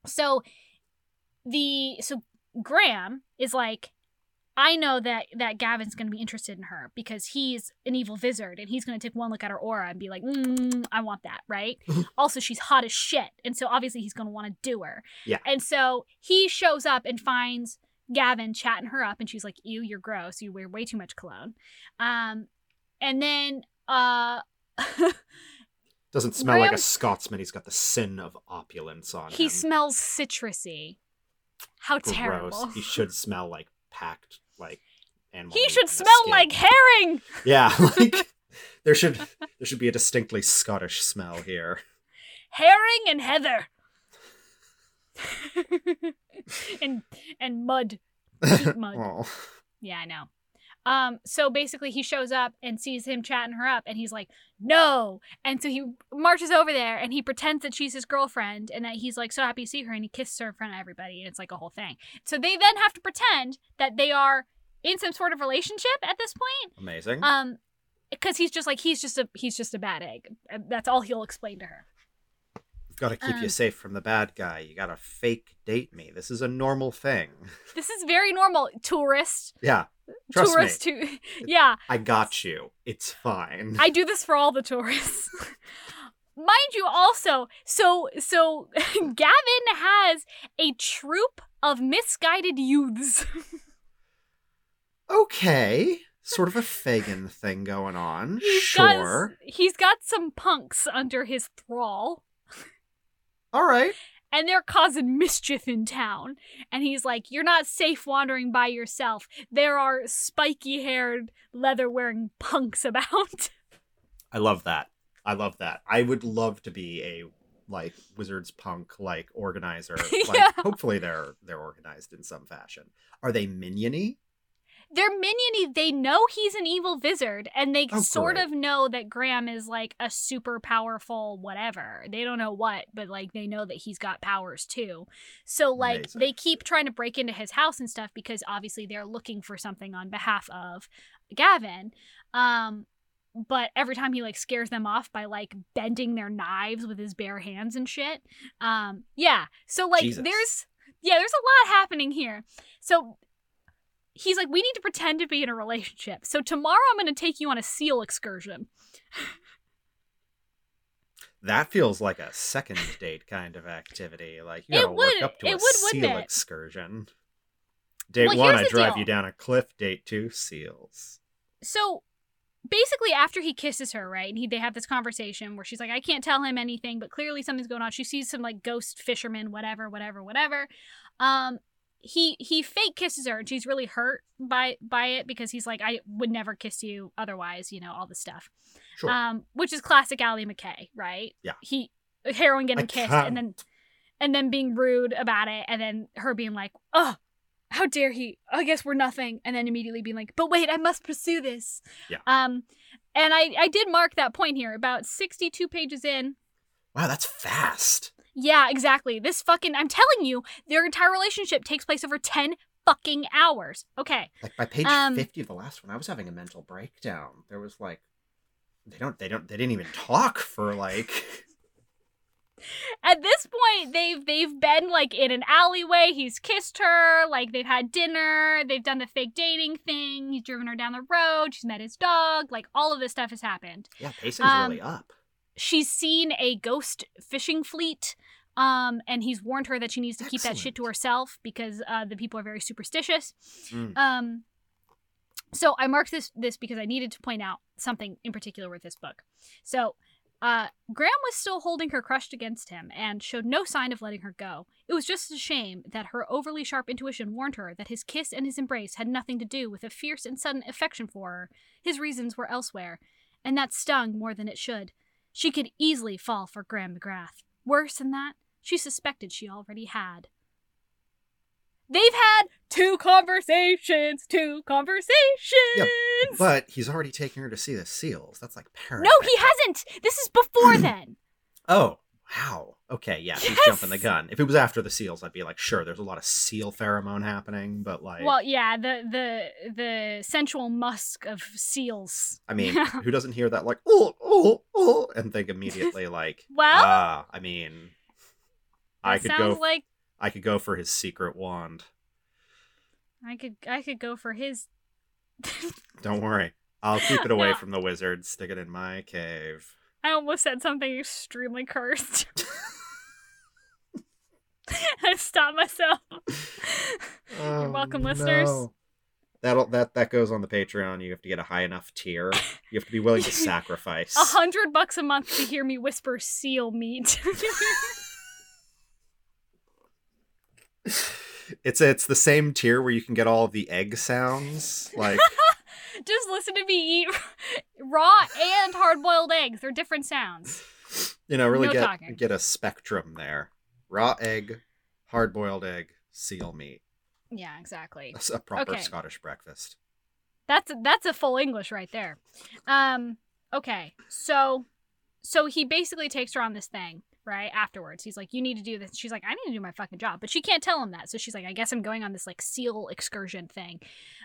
S1: so the so Graham is like I know that that Gavin's going to be interested in her because he's an evil wizard and he's going to take one look at her aura and be like, mm, "I want that," right? <laughs> also, she's hot as shit, and so obviously he's going to want to do her.
S2: Yeah.
S1: And so he shows up and finds Gavin chatting her up, and she's like, "Ew, you're gross. You wear way too much cologne." Um, and then uh. <laughs>
S2: Doesn't smell like a Scotsman. He's got the sin of opulence on
S1: He
S2: him.
S1: smells citrusy. How
S2: Gross.
S1: terrible.
S2: He should smell like packed like animal.
S1: He should smell
S2: skin.
S1: like herring. <laughs>
S2: Yeah, <laughs> like there should there should be a distinctly Scottish smell here.
S1: Herring and heather. <laughs> and and mud. <laughs> Mud. Yeah, I know. Um, so basically he shows up and sees him chatting her up and he's like, No and so he marches over there and he pretends that she's his girlfriend and that he's like so happy to see her and he kisses her in front of everybody and it's like a whole thing. So they then have to pretend that they are in some sort of relationship at this point.
S2: Amazing.
S1: Um because he's just like he's just a he's just a bad egg. That's all he'll explain to her.
S2: Got to keep
S1: um,
S2: you safe from the bad guy. You got to fake date me. This is a normal thing. <laughs>
S1: This is very normal. Tourist.
S2: Yeah, trust
S1: tourist
S2: me.
S1: who <laughs> Yeah.
S2: I got you. It's fine.
S1: I do this for all the tourists. <laughs> Mind you also, so so Gavin has a troop of misguided youths.
S2: okay, sort of a Fagin thing going on.
S1: He's
S2: sure.
S1: got he's got some punks under his thrall.
S2: All right.
S1: and they're causing mischief in town. And he's like, You're not safe wandering by yourself. There are spiky haired, leather wearing punks about. <laughs>
S2: I love that. I love that. I would love to be a like wizards punk like organizer. <laughs> Like
S1: Yeah.
S2: hopefully they're they're organized in some fashion. Are they miniony?
S1: They're miniony. They know he's an evil wizard, and they
S2: Oh,
S1: sort
S2: great.
S1: of know that Graham is like a super powerful whatever. They don't know what, but like they know that he's got powers too. So like
S2: Amazing.
S1: they keep trying to break into his house and stuff because obviously they're looking for something on behalf of Gavin. Um, but every time he like scares them off by like bending their knives with his bare hands and shit. Um, yeah. So like
S2: Jesus.
S1: there's yeah, there's a lot happening here. So he's like, we need to pretend to be in a relationship. So tomorrow I'm going to take you on a seal excursion.
S2: That feels like a second date kind of activity. Like you gotta work up to
S1: it
S2: a
S1: would,
S2: seal excursion. Date
S1: Well,
S2: one, I drive
S1: deal.
S2: you down a cliff. Date two, seals.
S1: So basically, after he kisses her, right, and he, they have this conversation where she's like, I can't tell him anything, but clearly something's going on. She sees some like ghost fisherman, whatever, whatever, whatever. Um, he he fake kisses her, and she's really hurt by by it because he's like, I would never kiss you otherwise, you know, all this stuff.
S2: Sure.
S1: um, which is classic Allie Mackay, right?
S2: Yeah.
S1: He heroin getting
S2: I
S1: kissed
S2: can't-
S1: and then and then being rude about it, and then her being like, "Oh, how dare he? I guess we're nothing," and then immediately being like, "But wait, I must pursue this."
S2: Yeah.
S1: Um, and I I did mark that point here about sixty two pages in.
S2: wow, that's fast.
S1: Yeah, exactly. This fucking I'm telling you, their entire relationship takes place over ten fucking hours. Okay.
S2: Like by page
S1: Um,
S2: fifty of the last one, I was having a mental breakdown. There was like, they don't, they don't, they didn't even talk for like.
S1: At this point, they've they've been like in an alleyway. He's kissed her, like they've had dinner, they've done the fake dating thing. He's driven her down the road. She's met his dog. Like all of this stuff has happened.
S2: Yeah, pacing's
S1: Um,
S2: really up.
S1: She's seen a ghost fishing fleet. Um, and he's warned her that she needs to keep that shit to herself because uh, the people are very superstitious.
S2: Mm.
S1: Um, so I marked this this because I needed to point out something in particular with this book. So, uh, Graham was still holding her crushed against him and showed no sign of letting her go. It was just a shame that her overly sharp intuition warned her that his kiss and his embrace had nothing to do with a fierce and sudden affection for her. His reasons were elsewhere, and that stung more than it should. She could easily fall for Graham McGrath. Worse than that, she suspected she already had. They've had two conversations, two conversations.
S2: Yeah, But he's already taken her to see the seals. That's like parent.
S1: no, he hasn't. This is before <clears throat> then.
S2: Oh, wow. Okay, yeah, he's
S1: Yes!
S2: jumping the gun. If it was after the seals, I'd be like, sure, there's a lot of seal pheromone happening, but like,
S1: Well, yeah, the the the sensual musk of seals.
S2: I mean, <laughs> who doesn't hear that like, oh, oh, oh, and think immediately like, <laughs>
S1: Well,
S2: ah, I mean, I could go,
S1: like
S2: I could go for his secret wand.
S1: I could I could go for his. <laughs>
S2: Don't worry, I'll keep it away
S1: No.
S2: from the wizard. Stick it in my cave.
S1: I almost said something extremely cursed. <laughs> I stopped myself. Oh, You're welcome, listeners.
S2: Oh, That'll that that goes on the Patreon. You have to get a high enough tier. You have to be willing to <laughs> sacrifice.
S1: A hundred bucks a month to hear me whisper seal meat.
S2: It's it's the same tier where you can get all the egg sounds. Like <laughs>
S1: Just listen to me eat raw and hard boiled eggs. They're different sounds.
S2: you know, really
S1: No
S2: get
S1: talking.
S2: get a spectrum there. Raw egg, hard boiled egg, seal meat.
S1: Yeah, exactly.
S2: That's a proper
S1: Okay.
S2: Scottish breakfast.
S1: That's that's a full English right there. Um okay. So so he basically takes her on this thing, right? Afterwards. He's like, "You need to do this." She's like, "I need to do my fucking job." But she can't tell him that. So she's like, "I guess I'm going on this like seal excursion thing."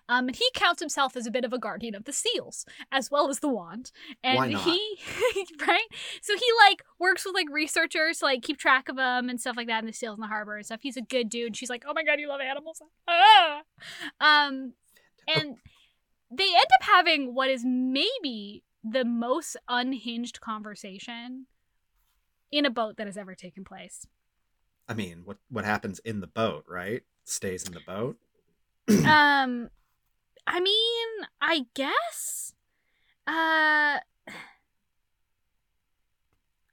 S1: Um and he counts himself as a bit of a guardian of the seals as well as the wand. And
S2: Why not?
S1: he <laughs> right? So he like works with like researchers to like keep track of them and stuff like that and the seals in the harbor and stuff. He's a good dude. She's like, "Oh my god, you love animals." Ah! <laughs> Um and they end up having what is maybe the most unhinged conversation in a boat that has ever taken place.
S2: I mean, what what happens in the boat, right? Stays in the boat. <clears throat> <clears throat>
S1: um I mean, I guess uh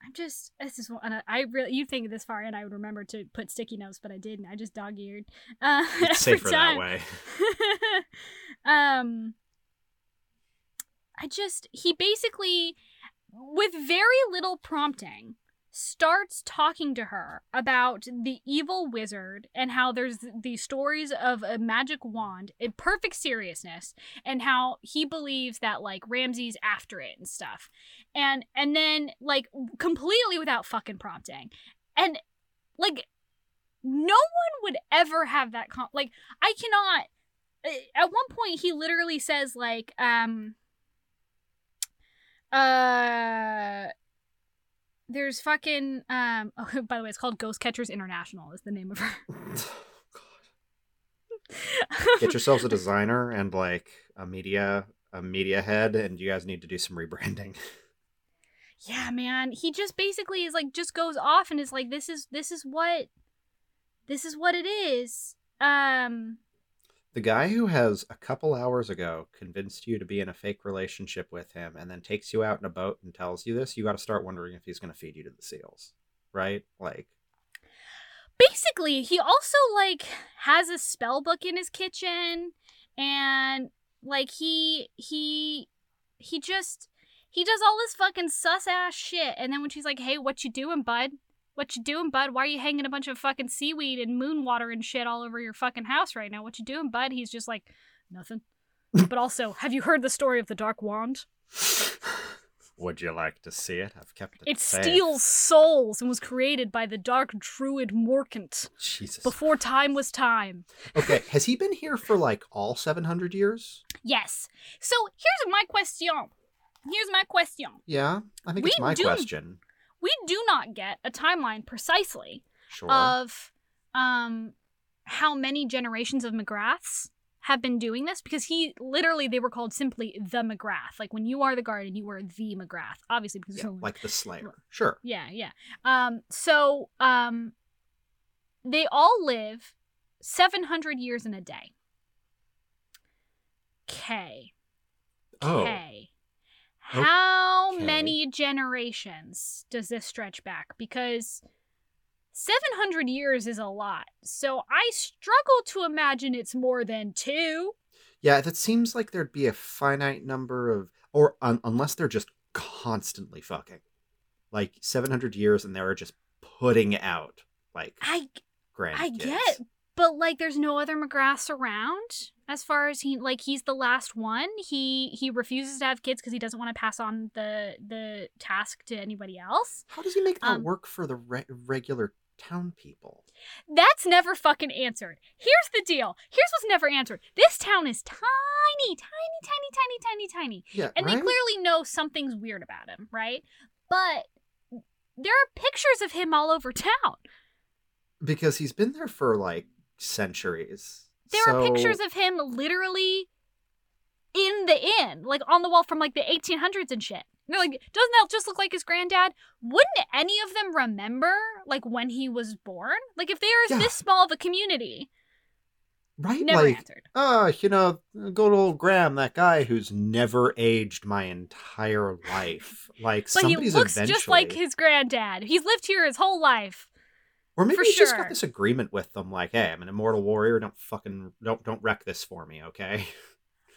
S1: I'm just this is one I really you think this far in I would remember to put sticky notes, but I didn't. I just dog eared. Uh <laughs>
S2: It's safer that way. <laughs>
S1: um I just he basically with very little prompting starts talking to her about the evil wizard and how there's these stories of a magic wand in perfect seriousness and how he believes that like Ramsay's after it and stuff. And and then like completely without fucking prompting. And like no one would ever have that con- like I cannot eh, at one point he literally says like um uh there's fucking um <laughs> oh, by the way it's called ghost catchers international is the name of her. <laughs> <laughs>
S2: Get yourselves a designer and like a media a media head, and you guys need to do some rebranding.
S1: yeah man. He just basically is like just goes off and is like this is this is what this is what it is. Um
S2: The guy who has a couple hours ago convinced you to be in a fake relationship with him and then takes you out in a boat and tells you this, you got to start wondering if he's going to feed you to the seals. Right? Like,
S1: basically he also like has a spell book in his kitchen and like he he he just he does all this fucking sus ass shit and then when she's like hey what you doing bud what you doing bud why are you hanging a bunch of fucking seaweed and moon water and shit all over your fucking house right now what you doing bud he's just like nothing <laughs> but also have you heard the story of the dark wand
S2: would you like to see it? I've kept it.
S1: it
S2: safe.
S1: steals souls and was created by the dark druid morkant
S2: Jesus.
S1: before time was time
S2: Okay, has he been here for like all 700 years?
S1: Yes. So here's my question. Here's my question.
S2: Yeah, I think it's
S1: We
S2: my
S1: do-
S2: question.
S1: We do not get a timeline precisely
S2: Sure.
S1: of um how many generations of McGraths have been doing this because he literally they were called simply the McGrath. Like when you are the guardian, you were the McGrath, obviously because
S2: yeah, like the Slayer. Sure.
S1: yeah, yeah. Um so um they all live 700 years in a day. K.
S2: Oh.
S1: Okay. How
S2: okay.
S1: many generations does this stretch back? Because 700 years is a lot. So I struggle to imagine it's more than two.
S2: Yeah, that seems like there'd be a finite number of, or un- unless they're just constantly fucking, like 700 years, and they're just putting out like
S1: I
S2: grand.
S1: I get, but like there's no other McGraths around as far as he like he's the last one. He he refuses to have kids because he doesn't want to pass on the the task to anybody else.
S2: How does he make that
S1: Um,
S2: work for the re- regular town people?
S1: That's never fucking answered. Here's the deal. Here's what's never answered. This town is tiny, tiny, tiny, tiny, tiny, tiny.
S2: Yeah,
S1: And
S2: right?
S1: they clearly know something's weird about him, right? But there are pictures of him all over town.
S2: because he's been there for like centuries.
S1: There are pictures of him literally in the inn, like on the wall from like the 1800s and shit. And They're like, doesn't that just look like his granddad? Wouldn't any of them remember like when he was born? Like if there is
S2: Yeah.
S1: this small of a community,
S2: right,
S1: never
S2: like
S1: answered.
S2: oh, you know, good old Graham, that guy who's never aged my entire life. Like
S1: But he looks
S2: eventually,
S1: just like his granddad. He's lived here his whole life.
S2: Or maybe he just got this agreement with them, like, hey, I'm an immortal warrior. Don't fucking don't don't wreck this for me, okay?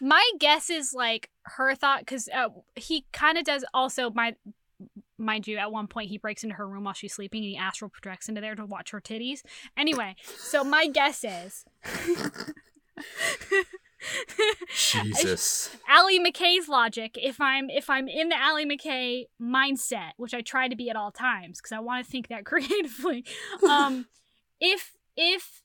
S1: My guess is like her thought because uh, he kind of does also my. Mind you, at one point he breaks into her room while she's sleeping and he astral projects into there to watch her titties. Anyway, so my guess is <laughs> <laughs> <laughs>
S2: Jesus.
S1: Allie Mackay's logic. If I'm if I'm in the Allie Mackay mindset, which I try to be at all times because I want to think that <laughs> creatively, um, if if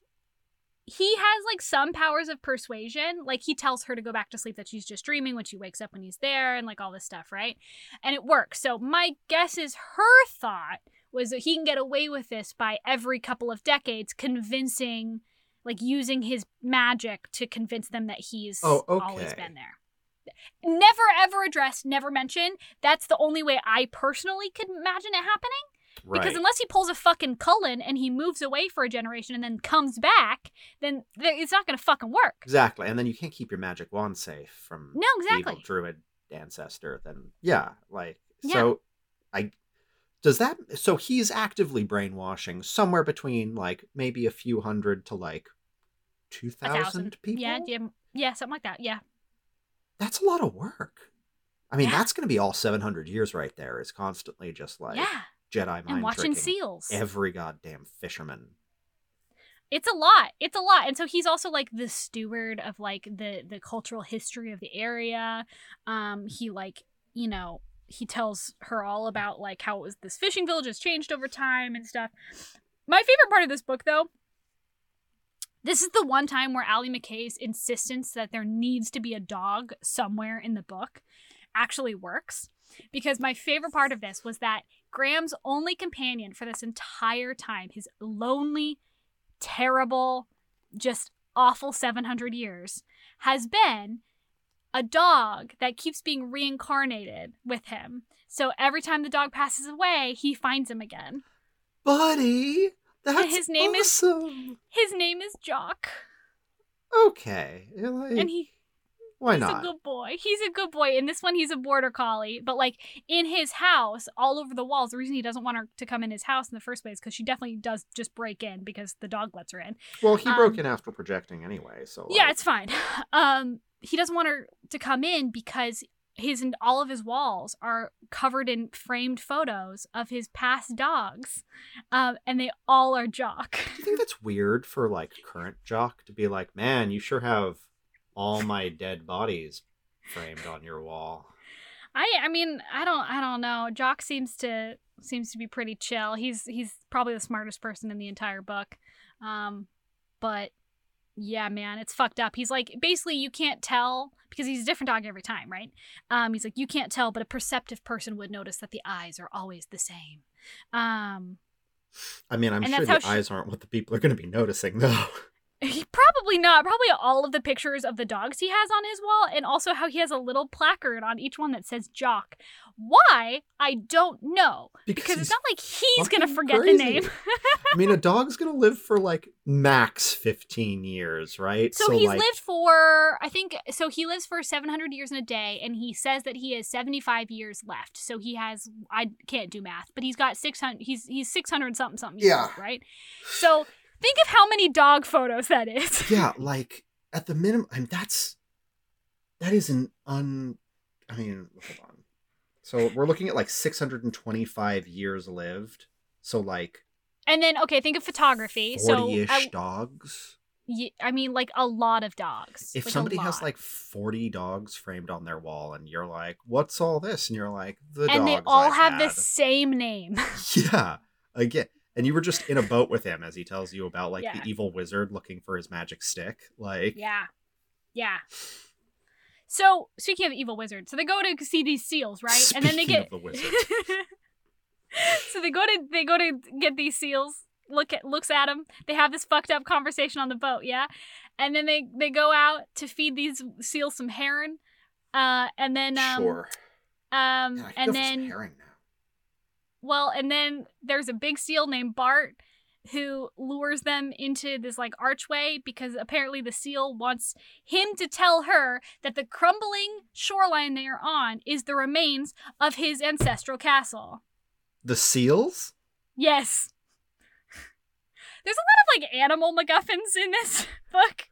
S1: he has like some powers of persuasion, like he tells her to go back to sleep that she's just dreaming when she wakes up when he's there, and like all this stuff, right? And it works. So my guess is her thought was that he can get away with this by every couple of decades convincing like using his magic to convince them that he's
S2: Oh,
S1: always
S2: okay.
S1: been there. Never ever addressed, never mentioned. That's the only way I personally could imagine it happening.
S2: Right.
S1: Because unless he pulls a fucking Cullen and he moves away for a generation and then comes back, then th- it's not gonna fucking work.
S2: exactly. And then you can't keep your magic wand safe from
S1: No, exactly.
S2: druid ancestor. Then yeah, like
S1: Yeah.
S2: so I does that so he's actively brainwashing somewhere between like maybe a few hundred to like 2000 people.
S1: Yeah, yeah, yeah, something like that. Yeah.
S2: That's a lot of work. I mean,
S1: Yeah.
S2: that's going to be all 700 years right there. Is constantly just like
S1: yeah.
S2: Jedi mind
S1: and watching seals.
S2: every goddamn fisherman.
S1: it's a lot. It's a lot. And so he's also like the steward of like the the cultural history of the area. Um he like, you know, he tells her all about like how it was this fishing village has changed over time and stuff. My favorite part of this book though this is the one time where Allie Mackay's insistence that there needs to be a dog somewhere in the book actually works. Because my favorite part of this was that Graham's only companion for this entire time, his lonely, terrible, just awful 700 years, has been a dog that keeps being reincarnated with him. So every time the dog passes away, he finds him again.
S2: Buddy, that's
S1: his name is-
S2: awesome.
S1: His name is Jock,
S2: Okay, like,
S1: and he
S2: why
S1: he's
S2: not?
S1: a good boy. He's a good boy. In this one, he's a border collie. But like in his house, all over the walls, the reason he doesn't want her to come in his house in the first place because she definitely does just break in because the dog lets her in.
S2: well, he
S1: um,
S2: broke in astral projecting anyway, so
S1: Yeah, it's fine. <laughs> Um, he doesn't want her to come in because his and all of his walls are covered in framed photos of his past dogs, um, and they all are Jock.
S2: Do you think that's weird for like current jock to be like, man, you sure have all my dead bodies framed on your wall?
S1: I I mean I don't I don't know. Jock seems to seems to be pretty chill. He's he's probably the smartest person in the entire book. Um but yeah, man, it's fucked up. He's like basically you can't tell because he's a different dog every time, right? Um he's like you can't tell, but a perceptive person would notice that the eyes are always the same. Um
S2: I mean, I'm sure the
S1: she-
S2: eyes aren't what the people are going to be noticing, though. <laughs>
S1: he, probably not. Probably all of the pictures of the dogs he has on his wall, and also how he has a little placard on each one that says Jock. Why? I don't know. Because it's not like he's gonna forget
S2: crazy.
S1: the name. <laughs>
S2: I mean, a dog's going to live for like max 15 years, right?
S1: So, he's
S2: like,
S1: lived for, I think, so he lives for 700 years in a day, and he says that he has 75 years left. So he has, I can't do math, but he's got 600, he's he's 600 something something years,
S2: Yeah.
S1: right? So think of how many dog photos that is. <laughs>
S2: yeah, like at the minimum, I mean, that's that is an un. I mean, hold on. So we're looking at like 625 years lived. So like
S1: And then, okay, think of photography. So
S2: 40-ish
S1: I,
S2: dogs.
S1: Ye- I mean, like a lot of dogs.
S2: If
S1: Like,
S2: somebody has like 40 dogs framed on their wall, and you're like, "What's all this?" and you're like, "The
S1: and they all
S2: I
S1: have the
S2: had."
S1: same name. <laughs> <laughs>
S2: Yeah, again, and you were just in a boat with him as he tells you about like
S1: Yeah.
S2: the evil wizard looking for his magic stick. Like,
S1: yeah, yeah. So speaking of the evil wizard, so they go to see these seals, right? and then they
S2: Speaking
S1: get
S2: of the <laughs> wizard.
S1: so they go to they go to get these seals. Look at looks at them. They have this fucked up conversation on the boat, yeah. And then they they go out to feed these seals some heron. Uh, and then um,
S2: sure.
S1: um,
S2: Man, I could go
S1: and then
S2: herring now.
S1: Well, and then there's a big seal named Bart who lures them into this like archway because apparently the seal wants him to tell her that the crumbling shoreline they are on is the remains of his ancestral castle.
S2: The seals?
S1: Yes. <laughs> There's a lot of like animal MacGuffins in this <laughs> book.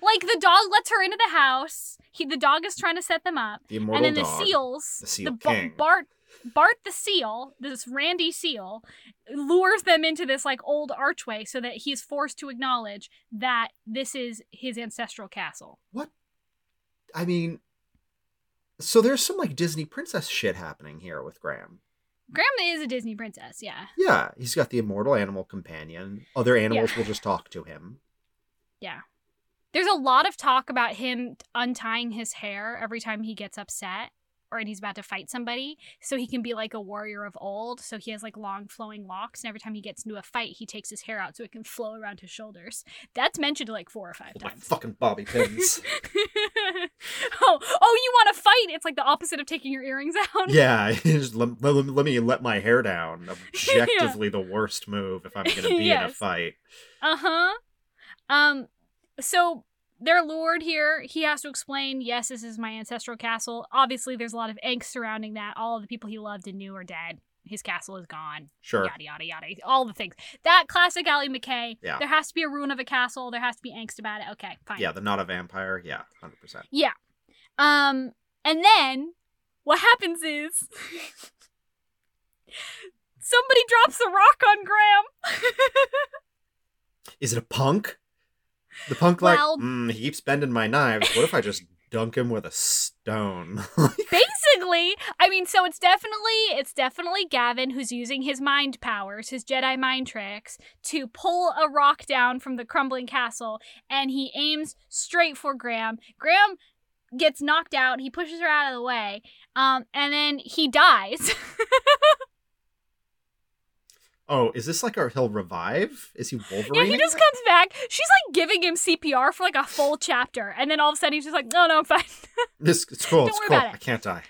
S1: Like the dog lets her into the house. He the dog is trying to set them up.
S2: The
S1: and then
S2: dog.
S1: the seals,
S2: the seal
S1: Ba-
S2: king.
S1: Bart, Bart the seal, this Randy seal, lures them into this like old archway so that he's forced to acknowledge that this is his ancestral castle.
S2: What? I mean, so there's some like Disney princess shit happening here with Graham.
S1: Grandma is a Disney princess, yeah.
S2: Yeah, he's got the immortal animal companion. Other animals will just talk to him. Yeah.
S1: There's a lot of talk about him untying his hair every time he gets upset or he's about to fight somebody so he can be like a warrior of old. So he has like long flowing locks and every time he gets into a fight he takes his hair out so it can flow around his shoulders. That's mentioned like 4 or 5
S2: Hold my
S1: times.
S2: fucking bobby pins. <laughs>
S1: oh, oh, you want to fight? It's like the opposite of taking your earrings out.
S2: yeah, <laughs> just let, let, let me let my hair down. <laughs> Objectively, the worst move if I'm going to be in a fight.
S1: Uh huh. Um. So they're lured here. He has to explain. Yes, this is my ancestral castle. Obviously, there's a lot of angst surrounding that. All of the people he loved and knew are dead. His castle is gone.
S2: Sure.
S1: Yada yada yada. All the things. That classic Allie Mackay.
S2: Yeah.
S1: There has to be a ruin of a castle. There has to be angst about it. Okay, fine.
S2: Yeah, the not a vampire. Yeah, hundred percent.
S1: Yeah. Um, and then what happens is Somebody drops a rock on Graham. <laughs>
S2: Is it a punk? The punk
S1: Well-
S2: like, mm, he keeps bending my knives. What if I just dunk him with a stone? <laughs>
S1: Basically, I mean, so it's definitely it's definitely Gavin who's using his mind powers, his Jedi mind tricks, to pull a rock down from the crumbling castle, and he aims straight for Graham. Graham gets knocked out. He pushes her out of the way, um, and then he dies. <laughs>
S2: oh, is this like our he'll revive? Is he Wolverine?
S1: yeah, he just comes back. She's like giving him CPR for like a full chapter, and then all of a sudden he's just like, "No, no, I'm fine." <laughs>
S2: This it's cool.
S1: Don't
S2: It's
S1: worry
S2: cool.
S1: about it.
S2: I can't die.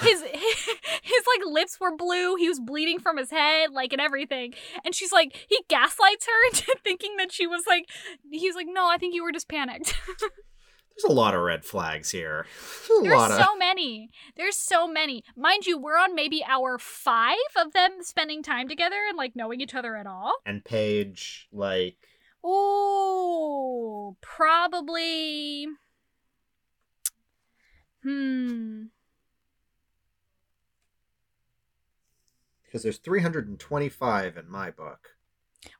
S1: his, his <laughs> <laughs> his like lips were blue. He was bleeding from his head, like and everything. And she's like, he gaslights her into thinking that she was like, he's like, no, I think you were just panicked.
S2: There's a lot of red flags here. There's a
S1: There's
S2: lot of
S1: so many. There's so many. Mind you, we're on maybe hour five of them spending time together and like knowing each other at all.
S2: and page like
S1: Oh, probably. Hmm.
S2: because there's 325 in my book.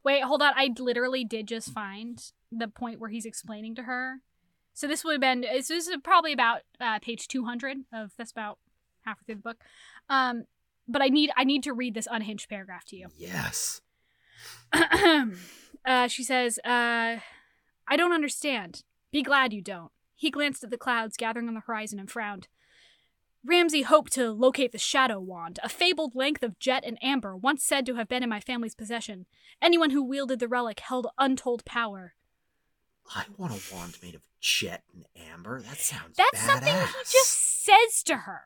S1: Wait, hold on. I literally did just find the point where he's explaining to her. So this would have been. This is probably about uh, page two hundred of. That's about halfway through the book. Um, but I need I need to read this unhinged paragraph to you.
S2: Yes. <clears throat>
S1: uh, she says, uh, "I don't understand. Be glad you don't." He glanced at the clouds gathering on the horizon and frowned. Ramsey hoped to locate the Shadow Wand, a fabled length of jet and amber, once said to have been in my family's possession. Anyone who wielded the relic held untold power.
S2: I want a wand made of jet and amber. That sounds
S1: That's something he just says to her.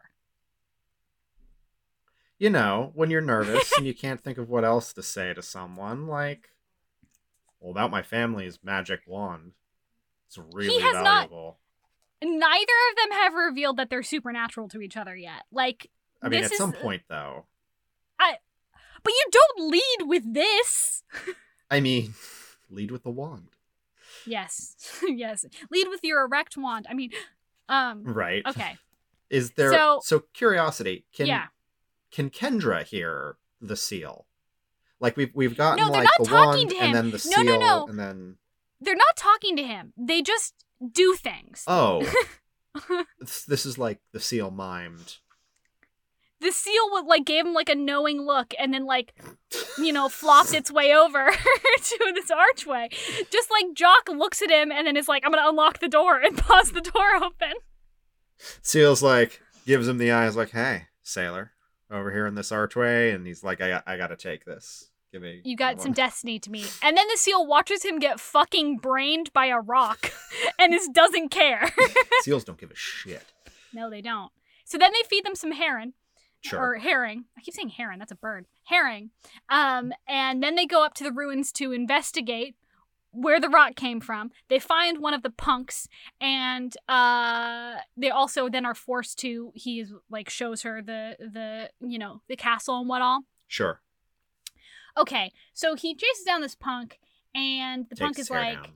S2: you know, when you're nervous and you can't think of what else to say to someone, like, well, about my family's magic wand. It's really
S1: has not-
S2: valuable.
S1: Neither of them have revealed that they're supernatural to each other yet. Like,
S2: I mean,
S1: this
S2: at some point, though.
S1: I, but you don't lead with this.
S2: I mean, <laughs> lead with the wand,
S1: Yes, <laughs> yes. Lead with your erect wand. I mean, um.
S2: right?
S1: Okay.
S2: Is there
S1: So-
S2: so, curiosity? Can
S1: yeah.
S2: can Kendra hear the seal? Like we've we've gotten
S1: No, they're
S2: like
S1: not
S2: the
S1: talking
S2: wand
S1: to
S2: and
S1: him.
S2: then the
S1: No, no,
S2: seal
S1: no.
S2: and then
S1: They're not talking to him. They just do things.
S2: oh, <laughs> this is like the seal mimed.
S1: The seal would like gave him like a knowing look and then like you know flopped its way over <laughs> to this archway just like jock looks at him and then is like i'm gonna unlock the door and <laughs> pause the door open
S2: Seal's like gives him the eyes, like, "Hey, sailor, over here in this archway," and he's like, "I got, I got to take this. Give me."
S1: you got some destiny to me and then the seal watches him get fucking brained by a rock <laughs> and just doesn't care
S2: Seals don't give a shit.
S1: no they don't so then they feed them some heron
S2: Sure.
S1: or herring. I keep saying heron. That's a bird. Herring. Um, and then they go up to the ruins to investigate where the rock came from. They find one of the punks, and uh, they also then are forced to. He is like shows her the the you know the castle and what all.
S2: Sure.
S1: Okay, so he chases down this punk, and the punk is like.
S2: down.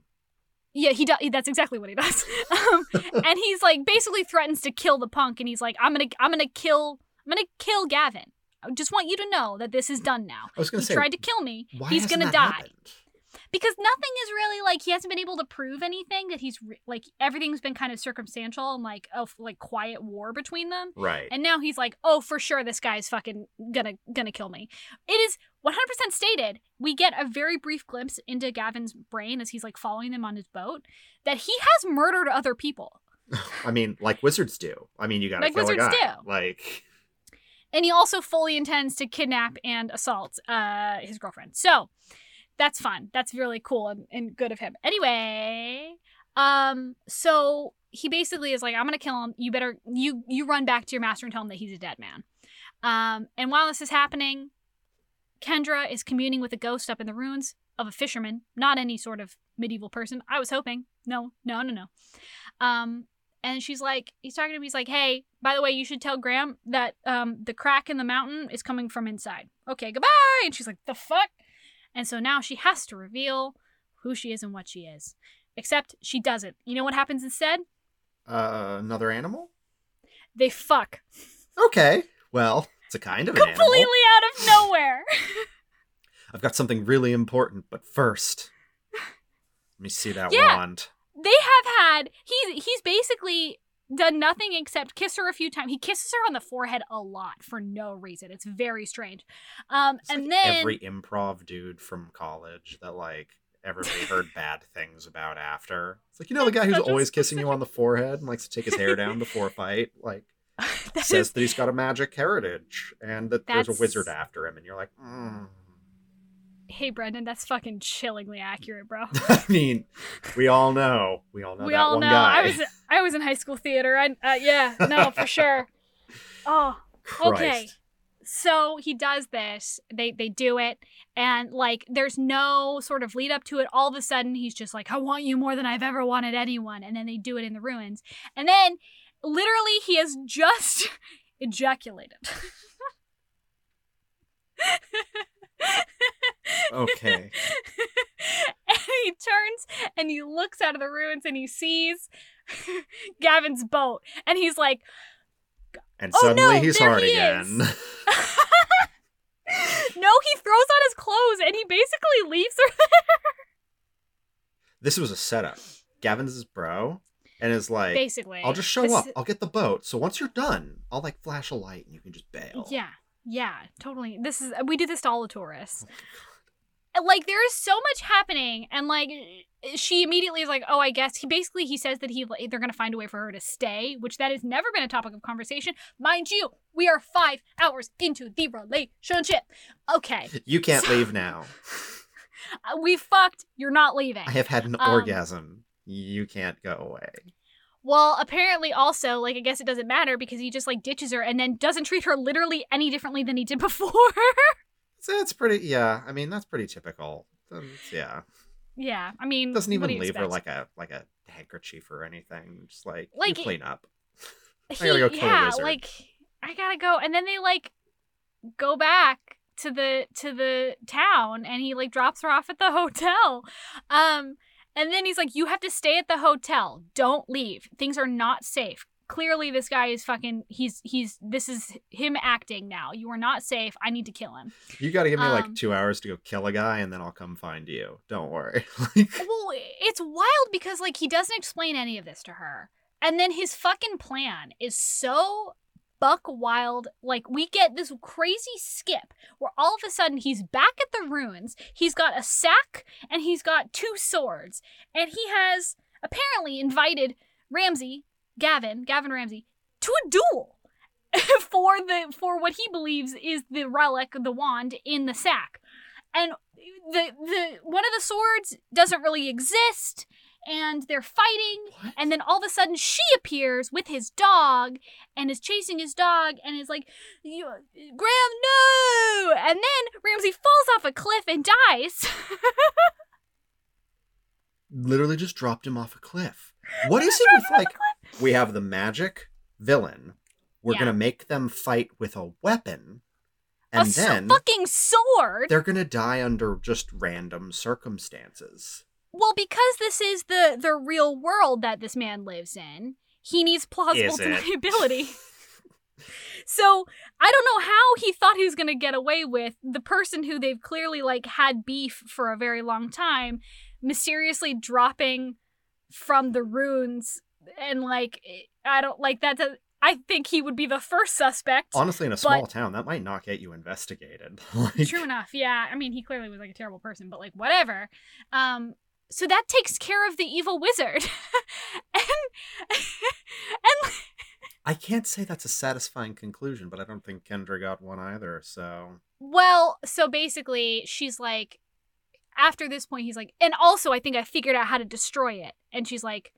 S1: Yeah, he does. That's exactly what he does. <laughs> um, and he's like basically threatens to kill the punk, and he's like, "I'm gonna, I'm gonna kill, I'm gonna kill Gavin. I just want you to know that this is done now.
S2: I was gonna
S1: He
S2: say,
S1: tried to kill me.
S2: why
S1: he's gonna
S2: that
S1: die
S2: happened?
S1: because nothing is really like he hasn't been able to prove anything. That he's re- like everything's been kind of circumstantial and like oh, a like quiet war between them.
S2: Right.
S1: And now he's like, oh, for sure, this guy's fucking gonna gonna kill me. It is 100% stated. We get a very brief glimpse into Gavin's brain as he's like following them on his boat that he has murdered other people, <laughs>
S2: I mean, like wizards do. I mean, you gotta
S1: Like
S2: kill a
S1: wizards
S2: guy.
S1: do.
S2: Like,
S1: and he also fully intends to kidnap and assault uh his girlfriend. So that's fun. That's really cool and, and good of him. Anyway, um, so he basically is like, I'm gonna kill him. You better you you run back to your master and tell him that he's a dead man. Um, and while this is happening, Kendra is communing with a ghost up in the ruins of a fisherman, not any sort of medieval person. I was hoping. No, no, no, no. Um, and she's like, he's talking to me. He's like, hey, by the way, you should tell Graham that um, the crack in the mountain is coming from inside. Okay, goodbye. And she's like, the fuck? And so now she has to reveal who she is and what she is. Except she doesn't. You know what happens instead?
S2: uh, another animal.
S1: They fuck.
S2: Okay. Well, It's a kind of an animal.
S1: completely out of nowhere. <laughs>
S2: I've got something really important, but first, let me see that
S1: Yeah.
S2: wand.
S1: They have had he's he's basically done nothing except kiss her a few times. He kisses her on the forehead a lot for no reason. It's very strange. Um,
S2: It's
S1: and
S2: like
S1: then
S2: every improv dude from college that like everybody heard bad things about after. It's like you know the guy who's always kissing you on the forehead and likes to take his hair down before a fight, like <laughs>
S1: that
S2: says
S1: is-
S2: that he's got a magic heritage and that there's a wizard after him, and you're like, mm.
S1: Hey Brendan, that's fucking chillingly accurate, bro. <laughs>
S2: I mean, we all know, we all know
S1: we all know.
S2: guy.
S1: I was I was in high school theater. I uh, yeah, no, for sure. <laughs> Oh, okay. So he does this they they do it and like there's no sort of lead up to it all of a sudden he's just like i want you more than i've ever wanted anyone and then they do it in the ruins and then literally he has just <laughs> ejaculated
S2: Okay. <laughs>
S1: and he turns and he looks out of the ruins and he sees <laughs> gavin's boat and he's like
S2: And
S1: Oh,
S2: suddenly
S1: no,
S2: he's
S1: there
S2: hard
S1: he
S2: again. <laughs>
S1: no, he throws on his clothes and he basically leaves her
S2: this was a setup. Gavin's his bro and is like,
S1: basically.
S2: I'll just show up. I'll get the boat. So once you're done, I'll like flash a light and you can just bail.
S1: Yeah, yeah, totally. This is we do this to all the tourists.
S2: Oh
S1: Like there is so much happening, and like she immediately is like, "Oh, I guess." He basically he says that he they're gonna find a way for her to stay, which that has never been a topic of conversation, mind you. We are five hours into the relationship. Okay,
S2: You can't
S1: So-
S2: leave now. <laughs>
S1: uh, we fucked. You're not leaving.
S2: I have had an
S1: Um,
S2: orgasm. You can't go away.
S1: Well, apparently also, like I guess it doesn't matter because he just like ditches her and then doesn't treat her literally any differently than he did <laughs> before.
S2: So it's pretty. Yeah, I mean that's pretty typical. That's- yeah,
S1: yeah, I mean,
S2: doesn't even
S1: do
S2: leave her like a like a handkerchief or anything. Just like,
S1: Like,
S2: clean up. <laughs>
S1: he,
S2: gotta go kill
S1: yeah, like I gotta go, and then they like go back to the to the town, and he like drops her off at the <laughs> hotel, um, and then he's like, "You have to stay at the hotel. Don't leave. Things are not safe." Clearly, this guy is fucking. He's he's. This is him acting now. You are not safe. I need to kill him.
S2: You got to give me
S1: um,
S2: like two hours to go kill a guy, and then I'll come find you. Don't worry. <laughs> like,
S1: Well, it's wild because like he doesn't explain any of this to her. And then his fucking plan is so buck wild. Like we get this crazy skip where all of a sudden he's back at the ruins. He's got a sack and he's got two swords. And he has apparently invited Ramsey, Gavin, Gavin Ramsey, to a duel. <laughs> for the for what he believes is the relic, the wand in the sack. And the the one of the swords doesn't really exist and they're fighting
S2: what?
S1: and then all of a sudden she appears with his dog and is chasing his dog and is like "You- graham no and then ramsey falls off a cliff and dies <laughs>
S2: Literally just dropped him off a cliff. What is it with like? We have the magic villain. We're
S1: Yeah.
S2: gonna make them fight with a weapon, and
S1: s-
S2: then
S1: fucking sword
S2: they're gonna die under just random circumstances.
S1: well because this is the the real world that this man lives in he needs plausible deniability <laughs> so i don't know how he thought he was going to get away with the person who they've clearly like had beef for a very long time mysteriously dropping from the runes and like i don't like that's I think he would be the first suspect
S2: Honestly, in a small
S1: But-
S2: town, that might not get you investigated. <laughs> like,
S1: True enough. Yeah. I mean, he clearly was like a terrible person, but like whatever. Um so that takes care of the evil wizard. <laughs> and <laughs> and
S2: I can't say that's a satisfying conclusion, but I don't think Kendra got one either. So
S1: well, so basically she's like after this point he's like and also I think I figured out how to destroy it. And she's like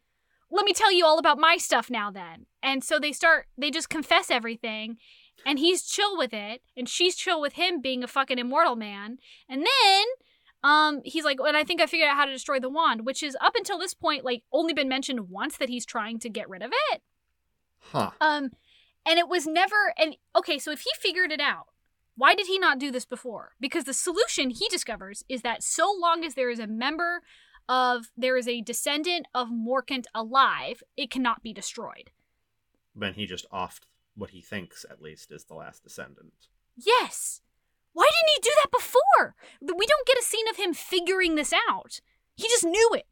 S1: let me tell you all about my stuff now then. And so they start they just confess everything and he's chill with it and she's chill with him being a fucking immortal man. And then um he's like and I think I figured out how to destroy the wand, which is up until this point like only been mentioned once that he's trying to get rid of it.
S2: huh?
S1: Um and it was never and okay, so if he figured it out, why did he not do this before? Because the solution he discovers is that so long as there is a member of there is a descendant of Morkant alive, it cannot be destroyed.
S2: Then he just offed what he thinks at least is the last descendant.
S1: Yes. Why didn't he do that before? We don't get a scene of him figuring this out. He just knew it.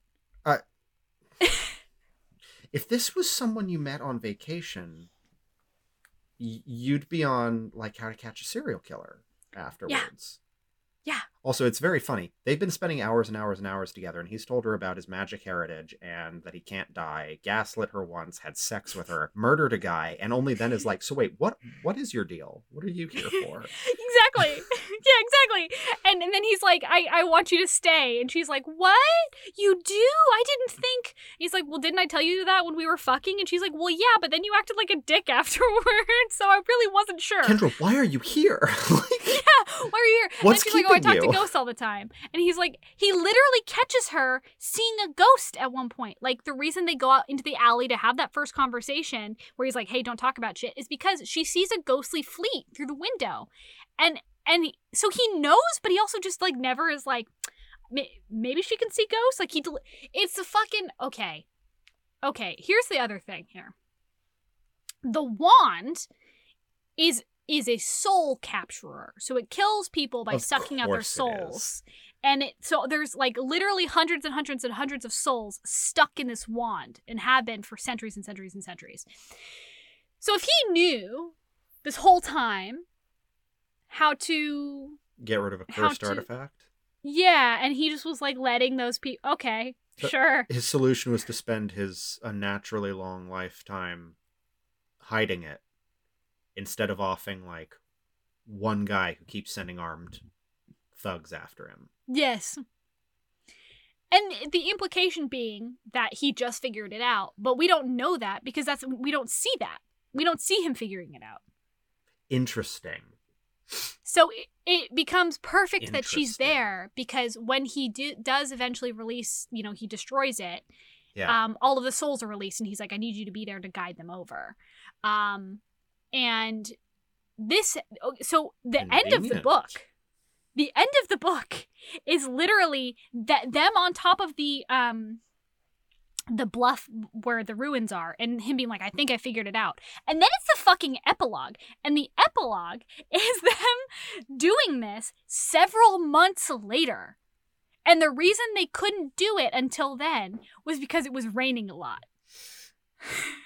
S1: <laughs>
S2: If this was someone you met on vacation, you'd be on like How to Catch a Serial Killer afterwards.
S1: Yeah.
S2: Also, it's very funny. They've been spending hours and hours and hours together, and he's told her about his magic heritage and that he can't die. Gaslit her once, had sex with her, murdered a guy, and only then is like, "So wait, what? What is your deal? What are you here for?" <laughs>
S1: exactly. <laughs> yeah, exactly. And and then he's like, I, I want you to stay. And she's like, What? You do? I didn't think he's like, Well, didn't I tell you that when we were fucking? And she's like, Well, yeah, but then you acted like a dick <laughs> afterwards, so I really wasn't sure.
S2: Kendra, why are you here? like,
S1: yeah, why are you here?
S2: What's
S1: then she's like, Oh, I talk
S2: you?
S1: to ghosts all the time. And he's like, he literally catches her seeing a ghost at one point. Like the reason they go out into the alley to have that first conversation where he's like, Hey, don't talk about shit, is because she sees a ghostly fleet through the window. And and he- so he knows, but he also just like never is like, maybe she can see ghosts. Like he, del- it's a fucking okay, okay. Here's the other thing here. The wand is is a soul capturer, so it kills people by
S2: Of
S1: sucking out their souls. And it so there's like literally hundreds and hundreds and hundreds of souls stuck in this wand and have been for centuries and centuries and centuries. So if he knew this whole time how to
S2: Get rid of a cursed
S1: to-
S2: artifact.
S1: yeah, and he just was like letting those people okay,
S2: But-
S1: sure.
S2: His solution was to spend his unnaturally long lifetime hiding it instead of offing like one guy who keeps sending armed thugs after him.
S1: Yes. And the implication being that he just figured it out, but we don't know that because that's we don't see that. We don't see him figuring it out.
S2: Interesting.
S1: So it, it becomes perfect that she's there because when he do, does eventually release, you know, he destroys it.
S2: Yeah.
S1: Um, all of the souls are released, and he's like, "I need you to be there to guide them over." Um, and this, oh, so the end of the book, the end of the book is literally that them on top of the um the bluff where the ruins are and him being like i think i figured it out. And then it's the fucking epilogue. And the epilogue <laughs> is them doing this several months later. And the reason they couldn't do it until then was because it was raining a lot <laughs>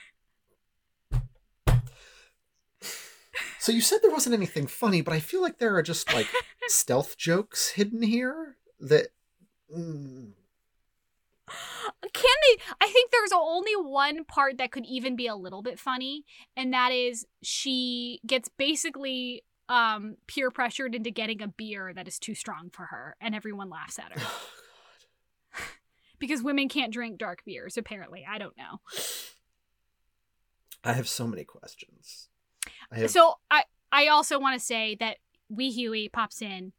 S2: So you said there wasn't anything funny, but I feel like there are just like <laughs> stealth jokes hidden here that mm,
S1: Can they? I think there's only one part that could even be a little bit funny, and that is she gets basically um peer pressured into getting a beer that is too strong for her, and everyone laughs at her <sighs> <laughs> because women can't drink dark beers. Apparently, I don't know.
S2: I have so many questions. I have
S1: So I I also want to say that Wee Hughie pops in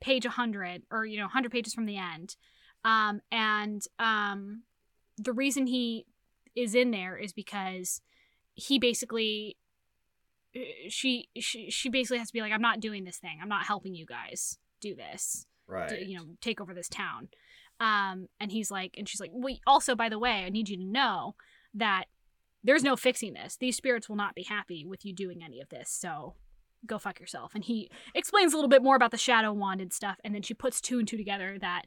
S1: page 100 or you know 100 pages from the end. Um and um the reason he is in there is because he basically uh, she she she basically has to be like I'm not doing this thing. I'm not helping you guys do this.
S2: right.
S1: You know, take over this town. Um and he's like and she's like, "Wait, also by the way, I need you to know that there's no fixing this. These spirits will not be happy with you doing any of this. So go fuck yourself. And he explains a little bit more about the shadow wand and stuff. And then she puts two and two together that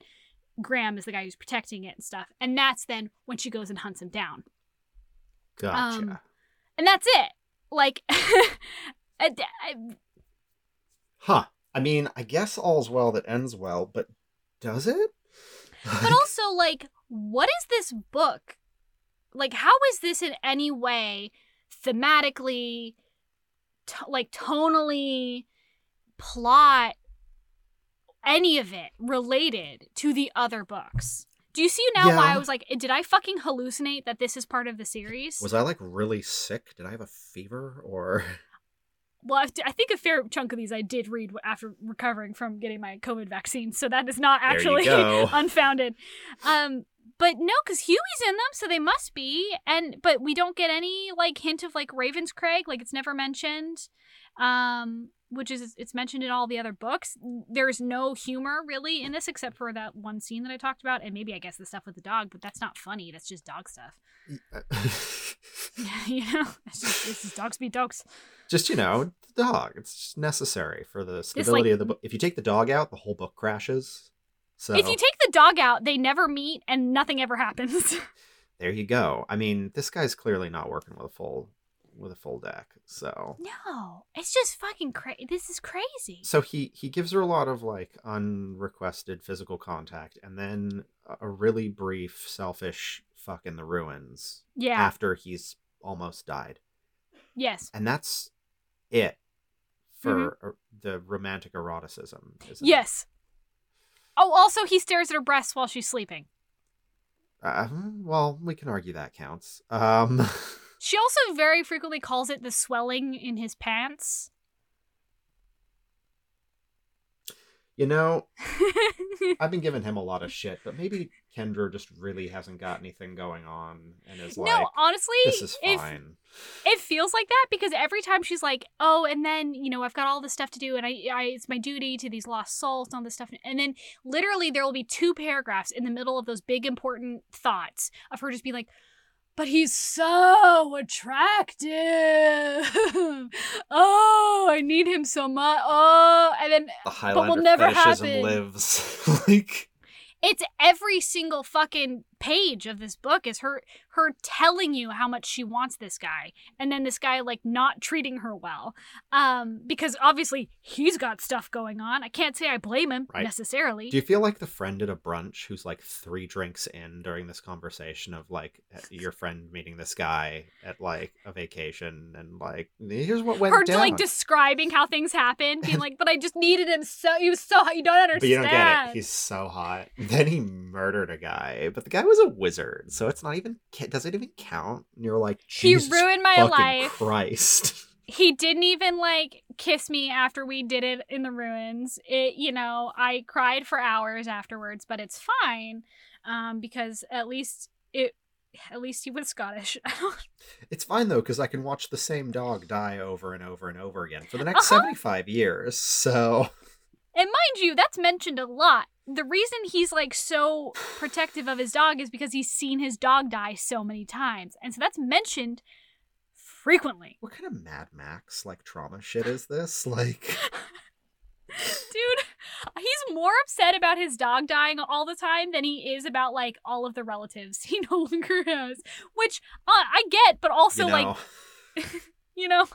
S1: Graham is the guy who's protecting it and stuff. And that's then when she goes and hunts him down.
S2: Gotcha.
S1: um, And that's it. Like, <laughs> I- I-
S2: huh. I mean, I guess all's well that ends well, but does it?
S1: but also, like, what is this book? Like, how is this in any way thematically, to- like, tonally, plot, any of it related to the other books? Do you see now why I was like, did I fucking hallucinate that this is part of the series?
S2: Was I like really sick? Did I have a fever or <laughs>
S1: well, I I think a fair chunk of these I did read after recovering from getting my COVID vaccine, so that is not actually <laughs> unfounded. Um, but no, because Hughie's in them, so they must be. And but we don't get any like hint of like Ravenscraig, like it's never mentioned. Um, which is it's mentioned in all the other books. There's no humor really in this except for that one scene that I talked about, and maybe I guess the stuff with the dog, but that's not funny. That's just dog stuff. <laughs> <laughs> you know, it's just this is dogs be dogs.
S2: just you know, the dog. It's just necessary for the stability
S1: like-
S2: of the book. If you take the dog out, the whole book crashes. So
S1: If you take the dog out, they never meet and nothing ever happens. <laughs>
S2: there you go. I mean, this guy's clearly not working with a full with a full deck. So
S1: no, it's just fucking crazy. This is crazy.
S2: so he he gives her a lot of like unrequested physical contact and then a- really brief selfish fuck in the ruins
S1: Yeah.
S2: after he's almost died.
S1: yes.
S2: And that's it for er, the romantic eroticism. Isn't it?
S1: Oh, also he stares at her breasts while she's sleeping.
S2: Uh, well, we can argue that counts. Um, <laughs>
S1: She also very frequently calls it the swelling in his pants.
S2: you know, <laughs> I've been giving him a lot of shit, but maybe Kendra just really hasn't got anything going on and is like,
S1: no, honestly,
S2: this is fine.
S1: it feels like that because every time she's like, "Oh, and then you know I've got all this stuff to do, and I, I it's my duty to these lost souls and all this stuff," and then literally there will be two paragraphs in the middle of those big important thoughts of her just being like. But he's so attractive. <laughs> oh, I need him so much. Oh, and then
S2: The
S1: will
S2: Highlander
S1: never happen.
S2: lives. <laughs> like,
S1: it's every single fucking page of this book is her her telling you how much she wants this guy and then this guy like not treating her well um because obviously he's got stuff going on i can't say i blame him
S2: Right.
S1: necessarily
S2: do you feel like the friend at a brunch who's like three drinks in during this conversation of like your friend meeting this guy at like a vacation and like here's what went
S1: her
S2: down.
S1: like describing how things happened being <laughs> like but i just needed him so he was so hot you don't understand
S2: But you don't get it. He's so hot. Then he murdered a guy, but the guy was a wizard, so it's not even. Does it even count? And you're like,
S1: He ruined my life.
S2: Christ. <laughs>
S1: he didn't even like kiss me after we did it in the ruins it you know i cried for hours afterwards but it's fine um because at least it at least he was scottish <laughs>
S2: It's fine though, because I can watch the same dog die over and over and over again for the next
S1: Uh-huh.
S2: 75 years. So <laughs>
S1: and mind you that's mentioned a lot the reason he's like so protective of his dog is because he's seen his dog die so many times and so that's mentioned frequently
S2: what kind of Mad Max like trauma shit is this? <laughs> Like, <laughs>
S1: Dude, he's more upset about his dog dying all the time than he is about like all of the relatives he <laughs> no longer has. Which uh, I get, but also
S2: you know,
S1: like you know,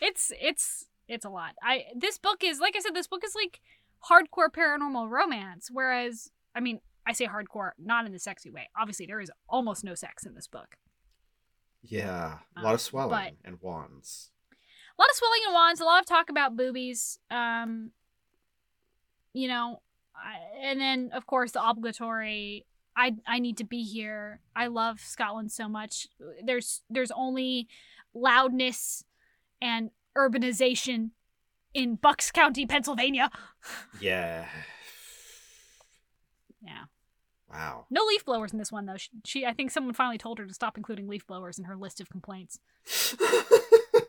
S1: it's it's it's a lot. I this book is like I said, this book is like hardcore paranormal romance. Whereas, I mean, I say hardcore not in the sexy way. Obviously, there is almost no sex in this book.
S2: yeah, a lot of swelling and wands.
S1: a lot of swelling and wands, a lot of talk about boobies. Um, you know, I, and then of course the obligatory. I I need to be here. I love Scotland so much. There's there's only loudness and urbanization in Bucks County, Pennsylvania. <sighs>
S2: Yeah.
S1: Yeah,
S2: Wow.
S1: no leaf blowers in this one though. She, she I think someone finally told her to stop including leaf blowers in her list of complaints. <laughs>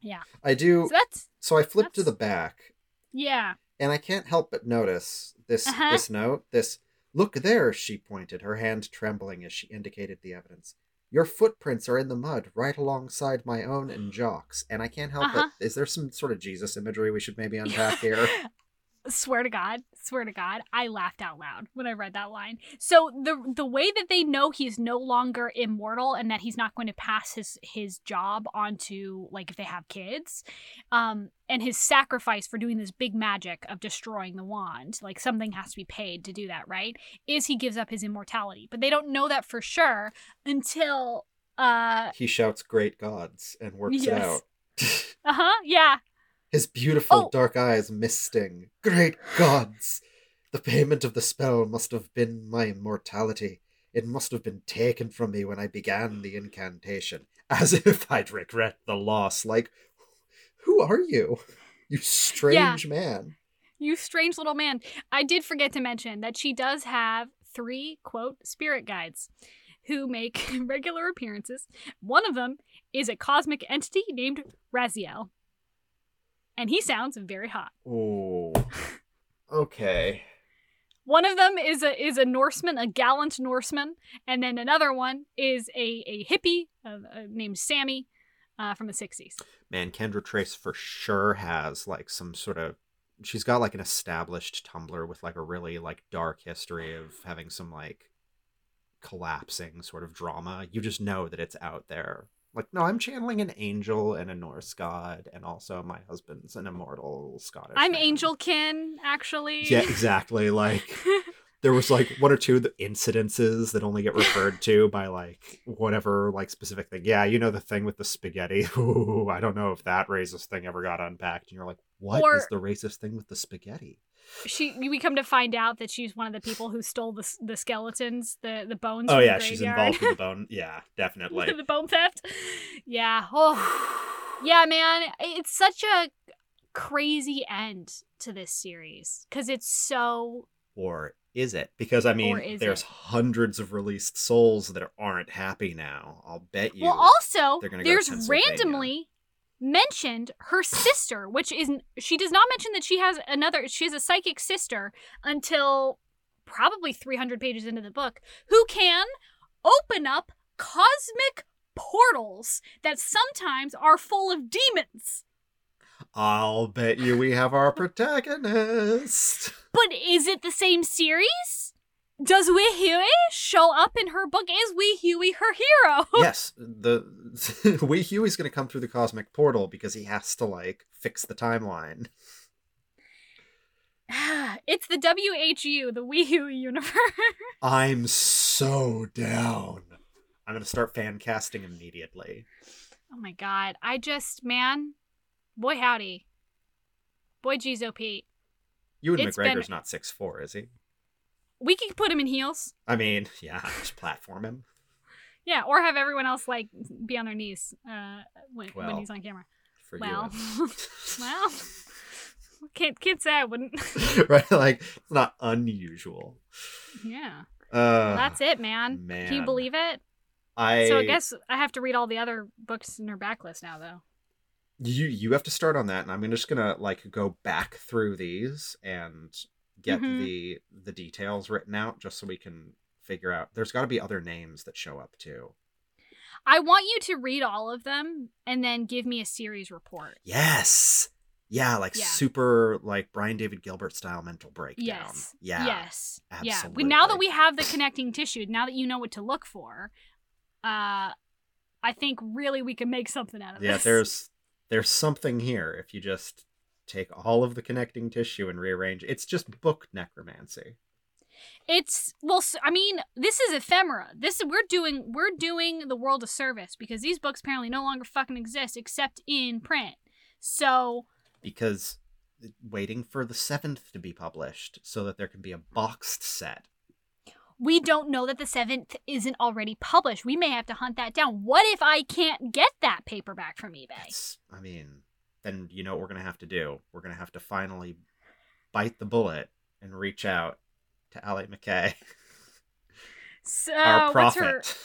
S1: Yeah.
S2: I do.
S1: So that's
S2: So I flipped to the back
S1: yeah.
S2: and I can't help but notice this
S1: Uh-huh.
S2: this note. This look there, she pointed, her hand trembling as she indicated the evidence. Your footprints are in the mud, right alongside my own and Jock's, and I can't help
S1: Uh-huh.
S2: it. Is there some sort of Jesus imagery we should maybe <laughs> unpack here?
S1: Swear to god swear to god i laughed out loud when i read that line. So the the way that they know he's no longer immortal and that he's not going to pass his his job onto like if they have kids um and his sacrifice for doing this big magic of destroying the wand like something has to be paid to do that right is he gives up his immortality. But they don't know that for sure until uh
S2: he shouts "Great gods" and works it out. <laughs>
S1: uh-huh yeah
S2: His beautiful
S1: Oh.
S2: dark eyes misting. Great gods! The payment of the spell must have been my immortality. It must have been taken from me when I began the incantation. As <laughs> if I'd regret the loss. Like, who are you? You strange man.
S1: You strange little man. I did forget to mention that she does have three, quote, spirit guides who make <laughs> regular appearances. One of them is a cosmic entity named Raziel. And he sounds very hot.
S2: Oh. <laughs> Okay.
S1: One of them is a is a Norseman, a gallant Norseman, and then another one is a a hippie uh, uh, named Sammy uh, from the '60s.
S2: Man, Kendra Trace for sure has like some sort of. She's got like an established Tumblr with like a really like dark history of having some like collapsing sort of drama. You just know that it's out there. Like, no, I'm channeling an angel and a Norse god, and also my husband's an immortal Scottish.
S1: I'm
S2: man.
S1: Angelkin, actually.
S2: Yeah, exactly. Like <laughs> there was like one or two the incidences that only get referred to by like whatever like specific thing. Yeah, you know the thing with the spaghetti. <laughs> Ooh, I don't know if that racist thing ever got unpacked. And you're like, what is
S1: Or-
S2: the racist thing with the spaghetti?
S1: She we come to find out that she's one of the people who stole the the skeletons, the the bones.
S2: Oh yeah, she's involved with the <laughs> bone. Yeah, definitely.
S1: the bone theft. Yeah. Oh, yeah, man. It's such a crazy end to this series because it's so.
S2: or is it? Because I mean, there's
S1: it?
S2: hundreds of released souls that aren't happy now. I'll bet you.
S1: Well, also
S2: they're gonna go to
S1: there's randomly mentioned her sister, which is she does not mention that she has another. She has a psychic sister until probably 300 pages into the book, who can open up cosmic portals that sometimes are full of demons.
S2: I'll bet you we have our protagonist.
S1: But is it the same series? Does Wee Hughie show up in her book? Is Wee Hughie her hero? <laughs>
S2: yes, the <laughs> Wee Hughie's gonna come through the cosmic portal because he has to like fix the timeline. <sighs>
S1: it's the WHU, the Wee Hughie universe. <laughs>
S2: I'm so down. I'm gonna start fan casting immediately.
S1: oh my god. I just, man, boy howdy. Boy Jizo oh Pete.
S2: Ewan
S1: It's been-
S2: McGregor's not six four, is he?
S1: We could put him in heels.
S2: I mean, <laughs> yeah, just platform him.
S1: Yeah, or have everyone else like be on their knees uh, when, when he's on camera.
S2: For
S1: Well,
S2: Ewan. <laughs>
S1: well, can't can't say I wouldn't. <laughs>
S2: right? Like it's not unusual.
S1: yeah,
S2: Uh,
S1: that's it, man. Can you believe it?
S2: I
S1: So I guess I have to read all the other books in her backlist now, though.
S2: you you have to start on that, and I'm just gonna like go back through these and get
S1: Mhm.
S2: the the details written out, just so we can figure out. There's got to be other names that show up too.
S1: I want you to read all of them and then give me a series report.
S2: Yes. Yeah, like
S1: Yeah.
S2: super like Brian David Gilbert style mental breakdown.
S1: Yes.
S2: Yeah.
S1: Yes. Yeah. We, now that we have the connecting tissue, now that you know what to look for, uh, I think really we can make something out of
S2: Yeah,
S1: this.
S2: there's there's something here if you just take all of the connecting tissue and rearrange. It's just book necromancy.
S1: It's well, I mean, this is ephemera. This we're doing we're doing the world a service because these books apparently no longer fucking exist except in print. So
S2: because waiting for the seventh to be published so that there can be a boxed set.
S1: we don't know that the seventh isn't already published. We may have to hunt that down. What if I can't get that paperback from eBay?
S2: That's, I mean, then you know what we're gonna have to do. We're gonna have to finally bite the bullet and reach out to Allie Mackay,
S1: So <laughs>
S2: our
S1: Uh, what's her
S2: prophet.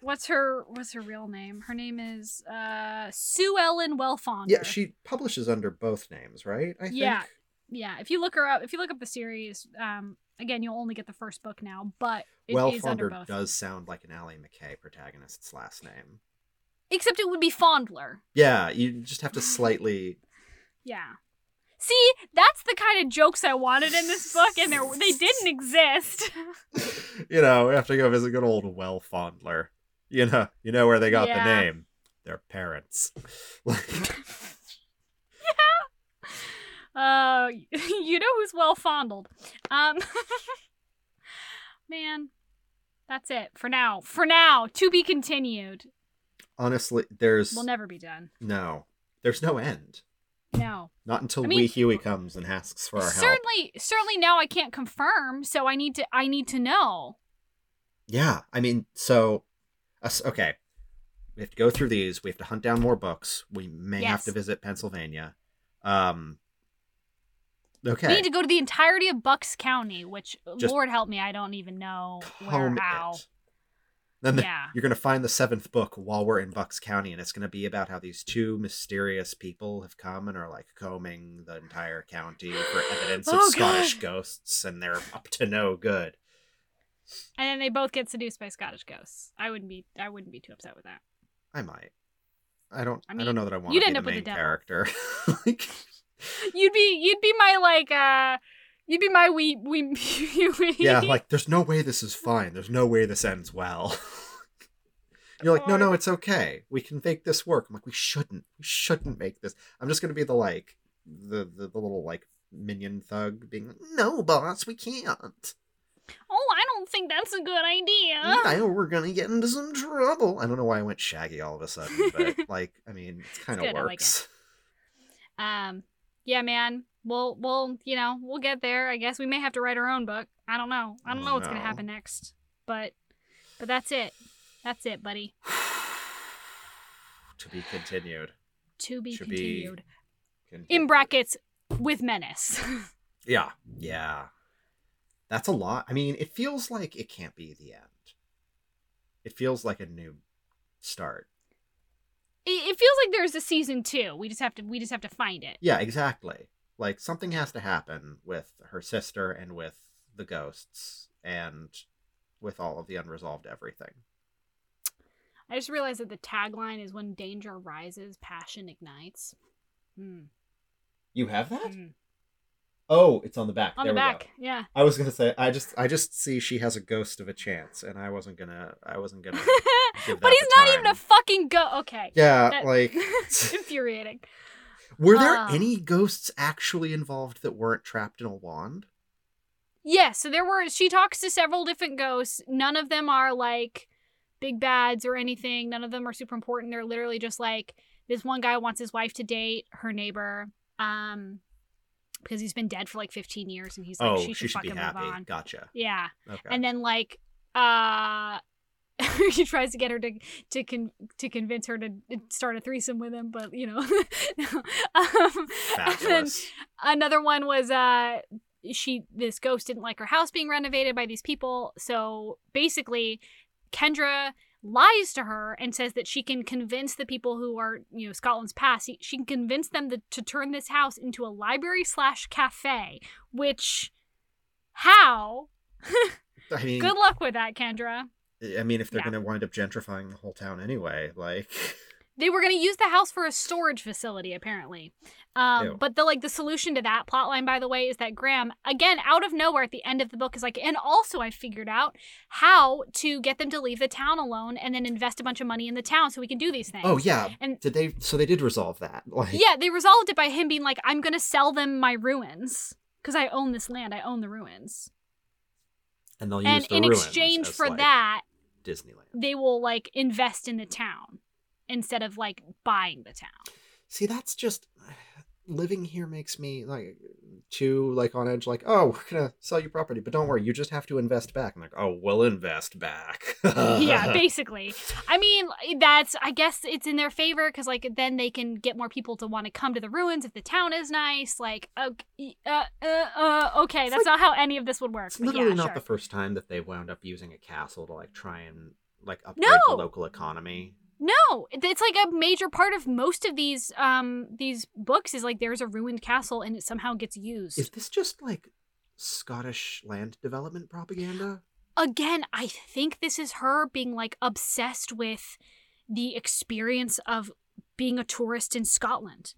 S1: what's her what's her real name? Her name is uh Sue Ellen Welfonder.
S2: Yeah, she publishes under both names, right? I think.
S1: Yeah. yeah. If you look her up, if you look up the series, um, again you'll only get the first book now, but it is
S2: well,
S1: under
S2: Fonder
S1: both.
S2: does sound like an Allie Mackay protagonist's last name.
S1: Except it would be Fondler.
S2: Yeah, you just have to slightly. <sighs>
S1: Yeah. See, that's the kind of jokes I wanted in this book, and they they didn't <laughs> exist. <laughs>
S2: you know, we have to go visit good old Well Fondler. You know, you know where they got
S1: Yeah.
S2: the name. Their parents. <laughs>
S1: Uh, you know who's well fondled. Um, man, that's it for now. For now, to be continued.
S2: Honestly, there's
S1: we'll never be done.
S2: no, there's no end.
S1: No.
S2: Not until
S1: I mean-
S2: Wee Hughie comes and asks for our help.
S1: certainly, certainly now I can't confirm, so I need to. I need to know.
S2: Yeah, I mean, so, us okay, we have to go through these. We have to hunt down more books. We may have to visit Pennsylvania. Um, Okay.
S1: We need to go to the entirety of Bucks County, which
S2: Just
S1: Lord help me, I don't even know where how.
S2: it. Then the-
S1: Yeah.
S2: you're gonna find the seventh book while we're in Bucks County, and it's gonna be about how these two mysterious people have come and are like combing the entire county for evidence of
S1: Oh,
S2: Scottish
S1: God.
S2: ghosts, and they're up to no good.
S1: And then they both get seduced by Scottish ghosts. I wouldn't be I wouldn't be too upset with that.
S2: I might. I don't.
S1: I
S2: I, don't know that I want
S1: you'd
S2: to be
S1: end
S2: the
S1: up with
S2: main character. <laughs> like,
S1: You'd be you'd be my like uh you'd be my <laughs> we we
S2: yeah, like there's no way this is fine. There's no way this ends well. <laughs> You're like, no, no, it's okay. We can make this work. I'm like, we shouldn't. We shouldn't make this. I'm just gonna be the like, the the, the little like minion thug being like, no, boss, we can't.
S1: Oh, I don't think that's a good idea.
S2: Now we're gonna get into some trouble. I don't know why I went shaggy all of a sudden, but <laughs> like, I mean, it kind of
S1: I like
S2: works.
S1: Um yeah, man. We'll we'll you know, we'll get there. I guess we may have to write our own book. I don't know. I don't know what's gonna happen next. But but that's it. That's it, buddy. <sighs>
S2: to be continued.
S1: To be
S2: be
S1: continued.
S2: Continued.
S1: In brackets with menace. <laughs>
S2: Yeah, yeah. That's a lot. I mean, it feels like it can't be the end. It feels like a new start.
S1: it, it feels like there's a season two. We just have to we just have to find it.
S2: Yeah, exactly. Like something has to happen with her sister and with the ghosts and with all of the unresolved everything.
S1: I just realized that the tagline is when danger rises, passion ignites. Hmm.
S2: You have that?
S1: Hmm.
S2: Oh, it's on the back.
S1: On
S2: there
S1: the
S2: we
S1: back,
S2: go.
S1: yeah.
S2: I was gonna say I just I just see she has a ghost of a chance, and I wasn't gonna I wasn't gonna. <laughs> Give
S1: but he's
S2: the
S1: not even a fucking go. Okay.
S2: yeah,
S1: That-
S2: like <laughs>
S1: infuriating. <laughs>
S2: were there
S1: Ah.
S2: any ghosts actually involved that weren't trapped in a wand?
S1: Yeah, so there were she talks to several different ghosts. None of them are like big bads or anything. None of them are super important. They're literally just like this one guy wants his wife to date her neighbor. Um because he's been dead for like 15 years and he's like
S2: oh,
S1: she
S2: she
S1: should,
S2: should be
S1: fucking move
S2: happy.
S1: on.
S2: Gotcha.
S1: Yeah.
S2: Okay.
S1: And then like uh <laughs> he tries to get her to to con- to convince her to start a threesome with him, but you know. <laughs> um, and then another one was uh she this ghost didn't like her house being renovated by these people so basically kendra lies to her and says that she can convince the people who are you know scotland's past. She, she can convince them to, to turn this house into a library slash cafe which how? <laughs>
S2: I mean,
S1: good luck with that kendra
S2: I mean, if they're
S1: Yeah.
S2: gonna wind up gentrifying the whole town anyway, like, <laughs>
S1: they were going to use the house for a storage facility apparently um, but the like the solution to that plotline by the way is that graham again out of nowhere at the end of the book is like and also i figured out how to get them to leave the town alone and then invest a bunch of money in the town so we can do these things
S2: oh yeah,
S1: and
S2: did they? So they did resolve that. <laughs> Like,
S1: yeah they resolved it by him being like i'm going to sell them my ruins because i own this land i own the ruins
S2: and they'll
S1: and
S2: the
S1: in
S2: ruins
S1: exchange for
S2: like,
S1: that
S2: Disneyland.
S1: they will like invest in the town instead of like buying the town
S2: See, that's just living here makes me like too like on edge. Like, oh, we're gonna sell you property, but don't worry, you just have to invest back. I'm like, oh, we'll invest back. <laughs>
S1: yeah, basically. I mean, that's I guess it's in their favor because like then they can get more people to want to come to the ruins if the town is nice. Like, okay, uh, uh, uh, okay,
S2: It's
S1: that's
S2: like-
S1: not how any of this would work.
S2: It's literally
S1: yeah,
S2: not
S1: sure.
S2: the first time that they wound up using a castle to like try and like upgrade
S1: No!
S2: the local economy.
S1: No, it's like a major part of most of these um these books is like there's a ruined castle and it somehow gets used.
S2: Is this just like Scottish land development propaganda?
S1: Again, I think this is her being like obsessed with the experience of being a tourist in Scotland.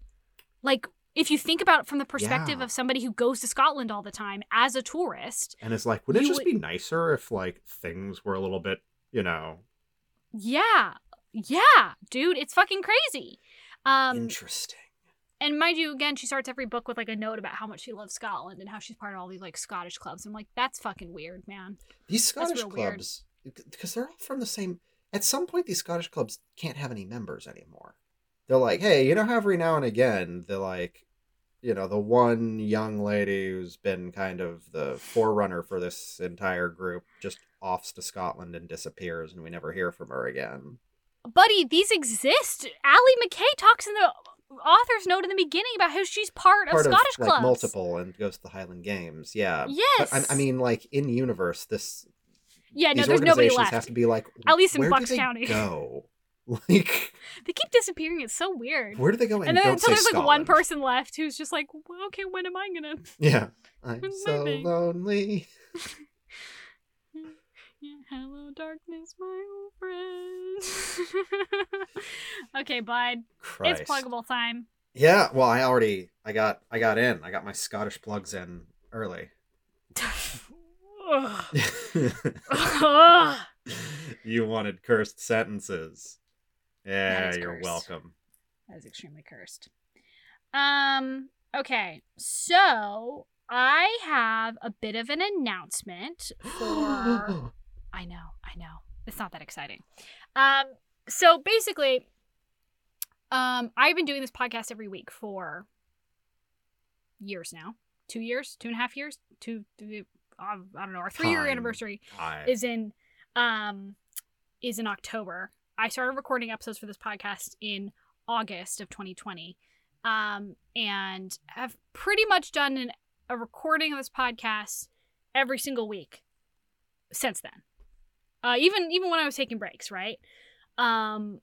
S1: Like if you think about it from the perspective
S2: Yeah.
S1: of somebody who goes to Scotland all the time as a tourist,
S2: And it's like, would it just
S1: would-
S2: be nicer if like things were a little bit, you know,
S1: yeah. Yeah, dude, it's fucking crazy. Um
S2: interesting?
S1: and mind you, again, she starts every book with like a note about how much she loves Scotland and how she's part of all these like Scottish clubs. I'm like, that's fucking weird, man.
S2: These Scottish clubs, because they're all from the same. At some point, these Scottish clubs can't have any members anymore. They're like, hey, you know how every now and again, they're like, you know, the one young lady who's been kind of the forerunner for this entire group just offs to Scotland and disappears, and we never hear from her again.
S1: Buddy, these exist. Allie Mackay talks in the author's note in the beginning about how she's part,
S2: Part
S1: of Scottish
S2: like
S1: clubs.
S2: multiple and goes to the Highland Games. Yeah.
S1: Yes.
S2: But I, I mean, like in universe, this
S1: yeah, no, there's nobody left.
S2: have to be like
S1: At least in Bucks County.
S2: Go <laughs> like
S1: They keep disappearing. It's so weird.
S2: where do they go? And,
S1: and then until there's like one person left who's just like, well, okay, when am I gonna?
S2: Yeah. I'm <laughs> so lonely. <laughs>
S1: Yeah, <laughs> hello, darkness, my old friend. <laughs> okay, bud.
S2: Christ.
S1: It's pluggable time.
S2: Yeah. Well, I already I got I got in. I got my Scottish plugs in early.
S1: Ugh. <laughs> Ugh.
S2: you wanted cursed sentences. Yeah, you're
S1: cursed.
S2: welcome.
S1: That is extremely cursed. Um. Okay, so I have a bit of an announcement <gasps> for. I know, I know. It's not that exciting. Um, so basically, um, I've been doing this podcast every week for years now. Two years, two and a half years, two, three, um, I don't know. Our three-year anniversary
S2: I,
S1: is in, um, is in October. I started recording episodes for this podcast in August of 2020, um, and have pretty much done an, a recording of this podcast every single week since then uh, even even when I was taking breaks, right? Um,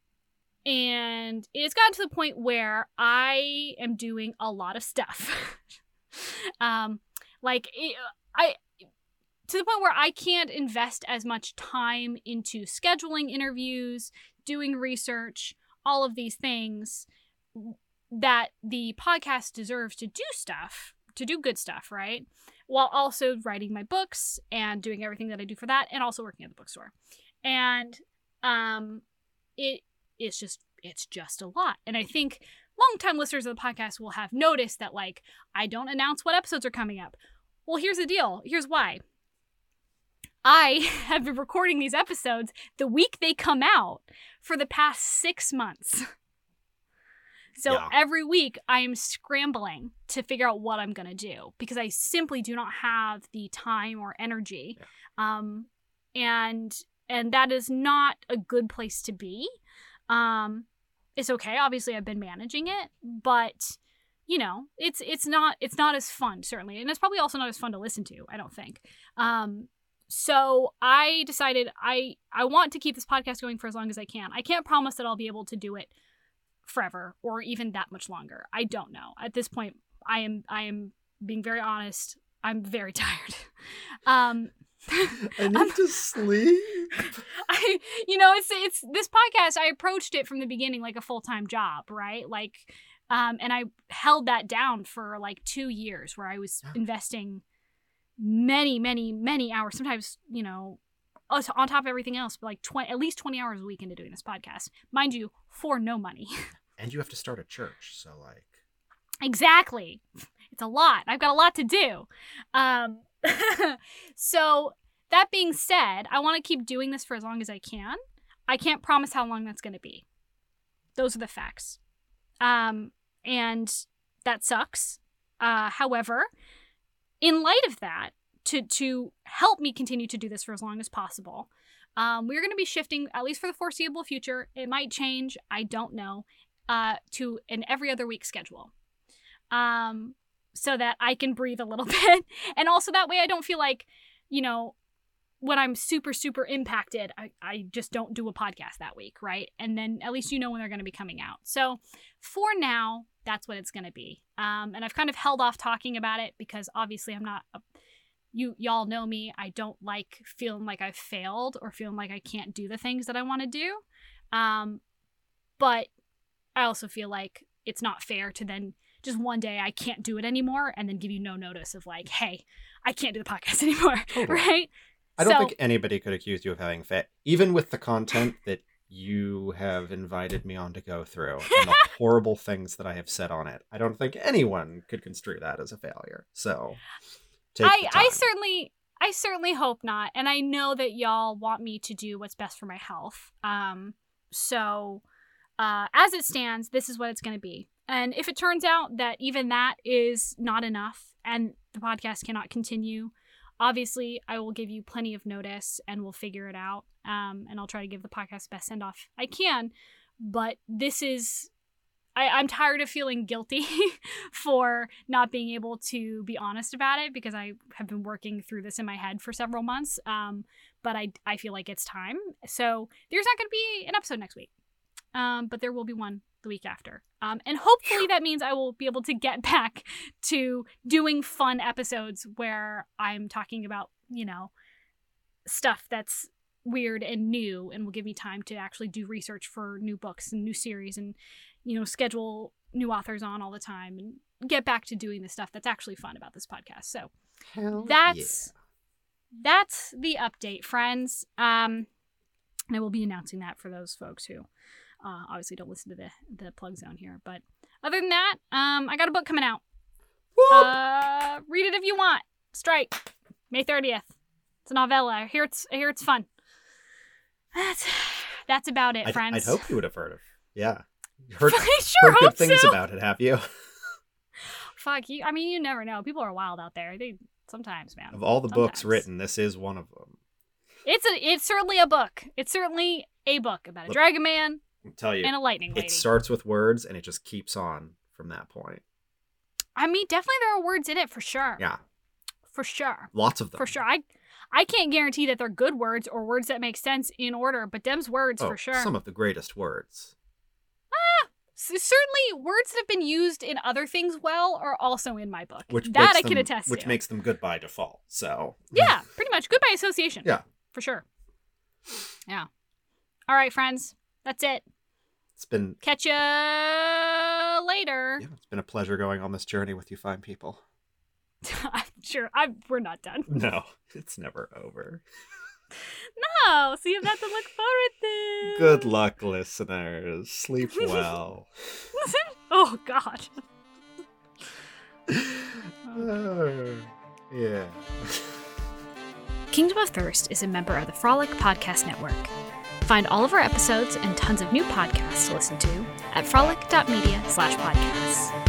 S1: and it's gotten to the point where I am doing a lot of stuff. <laughs> um, like it, I to the point where I can't invest as much time into scheduling interviews, doing research, all of these things that the podcast deserves to do stuff, to do good stuff, right? While also writing my books and doing everything that I do for that and also working at the bookstore. And um it is just it's just a lot. And I think longtime listeners of the podcast will have noticed that like I don't announce what episodes are coming up. Well, here's the deal. Here's why. I <laughs> have been recording these episodes the week they come out for the past six months. <laughs> So
S2: Yeah.
S1: every week I am scrambling to figure out what I'm going to do because I simply do not have the time or energy. Um, and and that is not a good place to be. Um, it's okay. Obviously, I've been managing it, but you know, it's it's not it's not as fun certainly, and it's probably also not as fun to listen to. I don't think. Um, so I decided I I want to keep this podcast going for as long as I can. I can't promise that I'll be able to do it forever or even that much longer. I don't know. At this point, I am I am being very honest. I'm very <laughs> tired. Um,
S2: I need to sleep. <laughs>
S1: I you know it's it's this podcast I approached it from the beginning like a full-time job, right? Like um and I held that down for like 2 years where I was investing many many many hours sometimes, you know, on top of everything else, like 20 at least 20 hours a week into doing this podcast. Mind you, for no money. <laughs>
S2: And you have to start a church, so like
S1: Exactly. It's a lot. I've got a lot to do. Um, <laughs> so, that being said, I want to keep doing this for as long as I can. I can't promise how long that's going to be. Those are the facts. Um, and that sucks. Uh, however, in light of that, to, to help me continue to do this for as long as possible, um, we're going to be shifting, at least for the foreseeable future. It might change. I don't know. Uh, to an every other week schedule um, so that I can breathe a little <laughs> bit. And also that way I don't feel like, you know, when I'm super, super impacted, I, I just don't do a podcast that week, right? And then at least you know when they're going to be coming out. So for now, that's what it's going to be. Um, and I've kind of held off talking about it because obviously I'm not. A, you y'all know me. I don't like feeling like I've failed or feeling like I can't do the things that I want to do. Um, but I also feel like it's not fair to then just one day I can't do it anymore and then give you no notice of like, hey, I can't do the podcast <laughs> anymore,
S2: Totally.
S1: right?
S2: I don't
S1: So-
S2: think anybody could accuse you of having faith, even with the content that you have invited me on to go through <laughs> and the horrible things that I have said on it. I don't think anyone could construe that as a failure. So,
S1: I I certainly I certainly hope not, and I know that y'all want me to do what's best for my health. Um, so uh, as it stands, this is what it's going to be. And if it turns out that even that is not enough and the podcast cannot continue, obviously I will give you plenty of notice and we'll figure it out. Um, and I'll try to give the podcast the best send off I can. But this is, I, I'm tired of feeling guilty <laughs> for not being able to be honest about it because I have been working through this in my head for several months. Um, but I, I feel like it's time. So there's not going to be an episode next week, um, but there will be one the week after. Um, and hopefully that means I will be able to get <laughs> back to doing fun episodes where I'm talking about, you know, stuff that's weird and new and will give me time to actually do research for new books and new series and you know schedule new authors on all the time and get back to doing the stuff that's actually fun about this podcast. So
S2: Hell
S1: that's that's the update friends. Um and i will be announcing that for those folks who uh, obviously don't listen to the the plug zone here. But other than that um i got a book coming out. Uh read it if you want. Strike. May 30th it's a novella. I hear it's i hear it's fun. That's that's about it
S2: I'd,
S1: friends.
S2: I'd hope you would have heard of. Yeah. Heard, <laughs>
S1: sure
S2: heard
S1: hope
S2: good things
S1: so.
S2: about it, have you? <laughs>
S1: Fuck you. I mean, you never know. People are wild out there. They sometimes, man.
S2: Of all the books written, this is one of them.
S1: It's a. It's certainly a book. It's certainly a book about a
S2: Look,
S1: dragon man
S2: I'll tell you,
S1: and a lightning lady.
S2: it starts with words and it just keeps on from that point.
S1: I mean, definitely there are words in it for sure.
S2: Yeah,
S1: For sure.
S2: lots of them.
S1: For sure. I I can't guarantee that they're good words or words that make sense in order, but them's words
S2: Oh,
S1: for sure.
S2: Some of the greatest words.
S1: Ah, s- certainly, words that have been used in other things well are also in my book.
S2: Which
S1: that I can
S2: them-
S1: attest
S2: Which
S1: to.
S2: makes them good by default. So
S1: yeah, pretty much good by association.
S2: Yeah.
S1: for sure. Yeah. All right, friends, that's it.
S2: it's been
S1: Catch you later.
S2: yeah, it's been a pleasure going on this journey with you fine people. <laughs>
S1: I'm sure. I'm, we're not done.
S2: No, it's never over. <laughs>
S1: No, so you have that to look forward to.
S2: Good luck, listeners. Sleep <laughs> well. <laughs>
S1: oh God.
S2: Oh, <sighs> yeah.
S1: Kingdom of Thirst is a member of the Frolic Podcast Network. Find all of our episodes and tons of new podcasts to listen to at frolic.media slash podcasts.